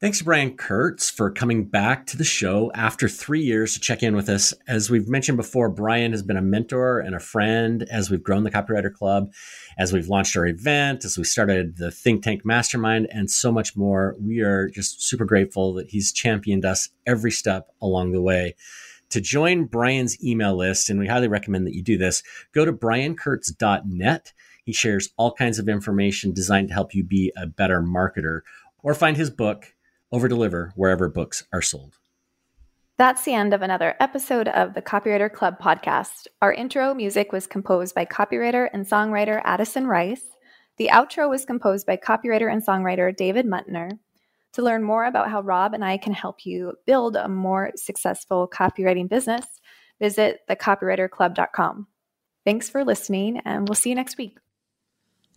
Thanks Brian Kurtz for coming back to the show after three years to check in with us. As we've mentioned before, Brian has been a mentor and a friend as we've grown the Copywriter Club, as we've launched our event, as we started the Think Tank Mastermind, and so much more. We are just super grateful that he's championed us every step along the way. To join Brian's email list, and we highly recommend that you do this, go to briankurtz.net. He shares all kinds of information designed to help you be a better marketer, or find his book over deliver wherever books are sold. That's the end of another episode of the Copywriter Club podcast. Our intro music was composed by copywriter and songwriter Addison Rice. The outro was composed by copywriter and songwriter David Muntner. To learn more about how Rob and I can help you build a more successful copywriting business, visit thecopywriterclub.com. Thanks for listening, and we'll see you next week.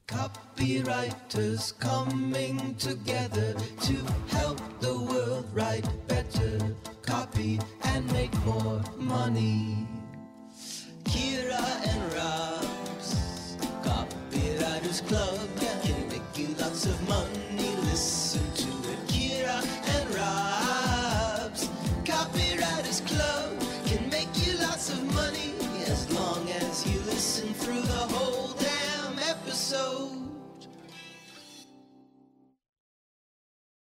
Copywriters coming together to help the world write better copy and make more money. Kira and Rob's Copywriters Club can make you lots of money.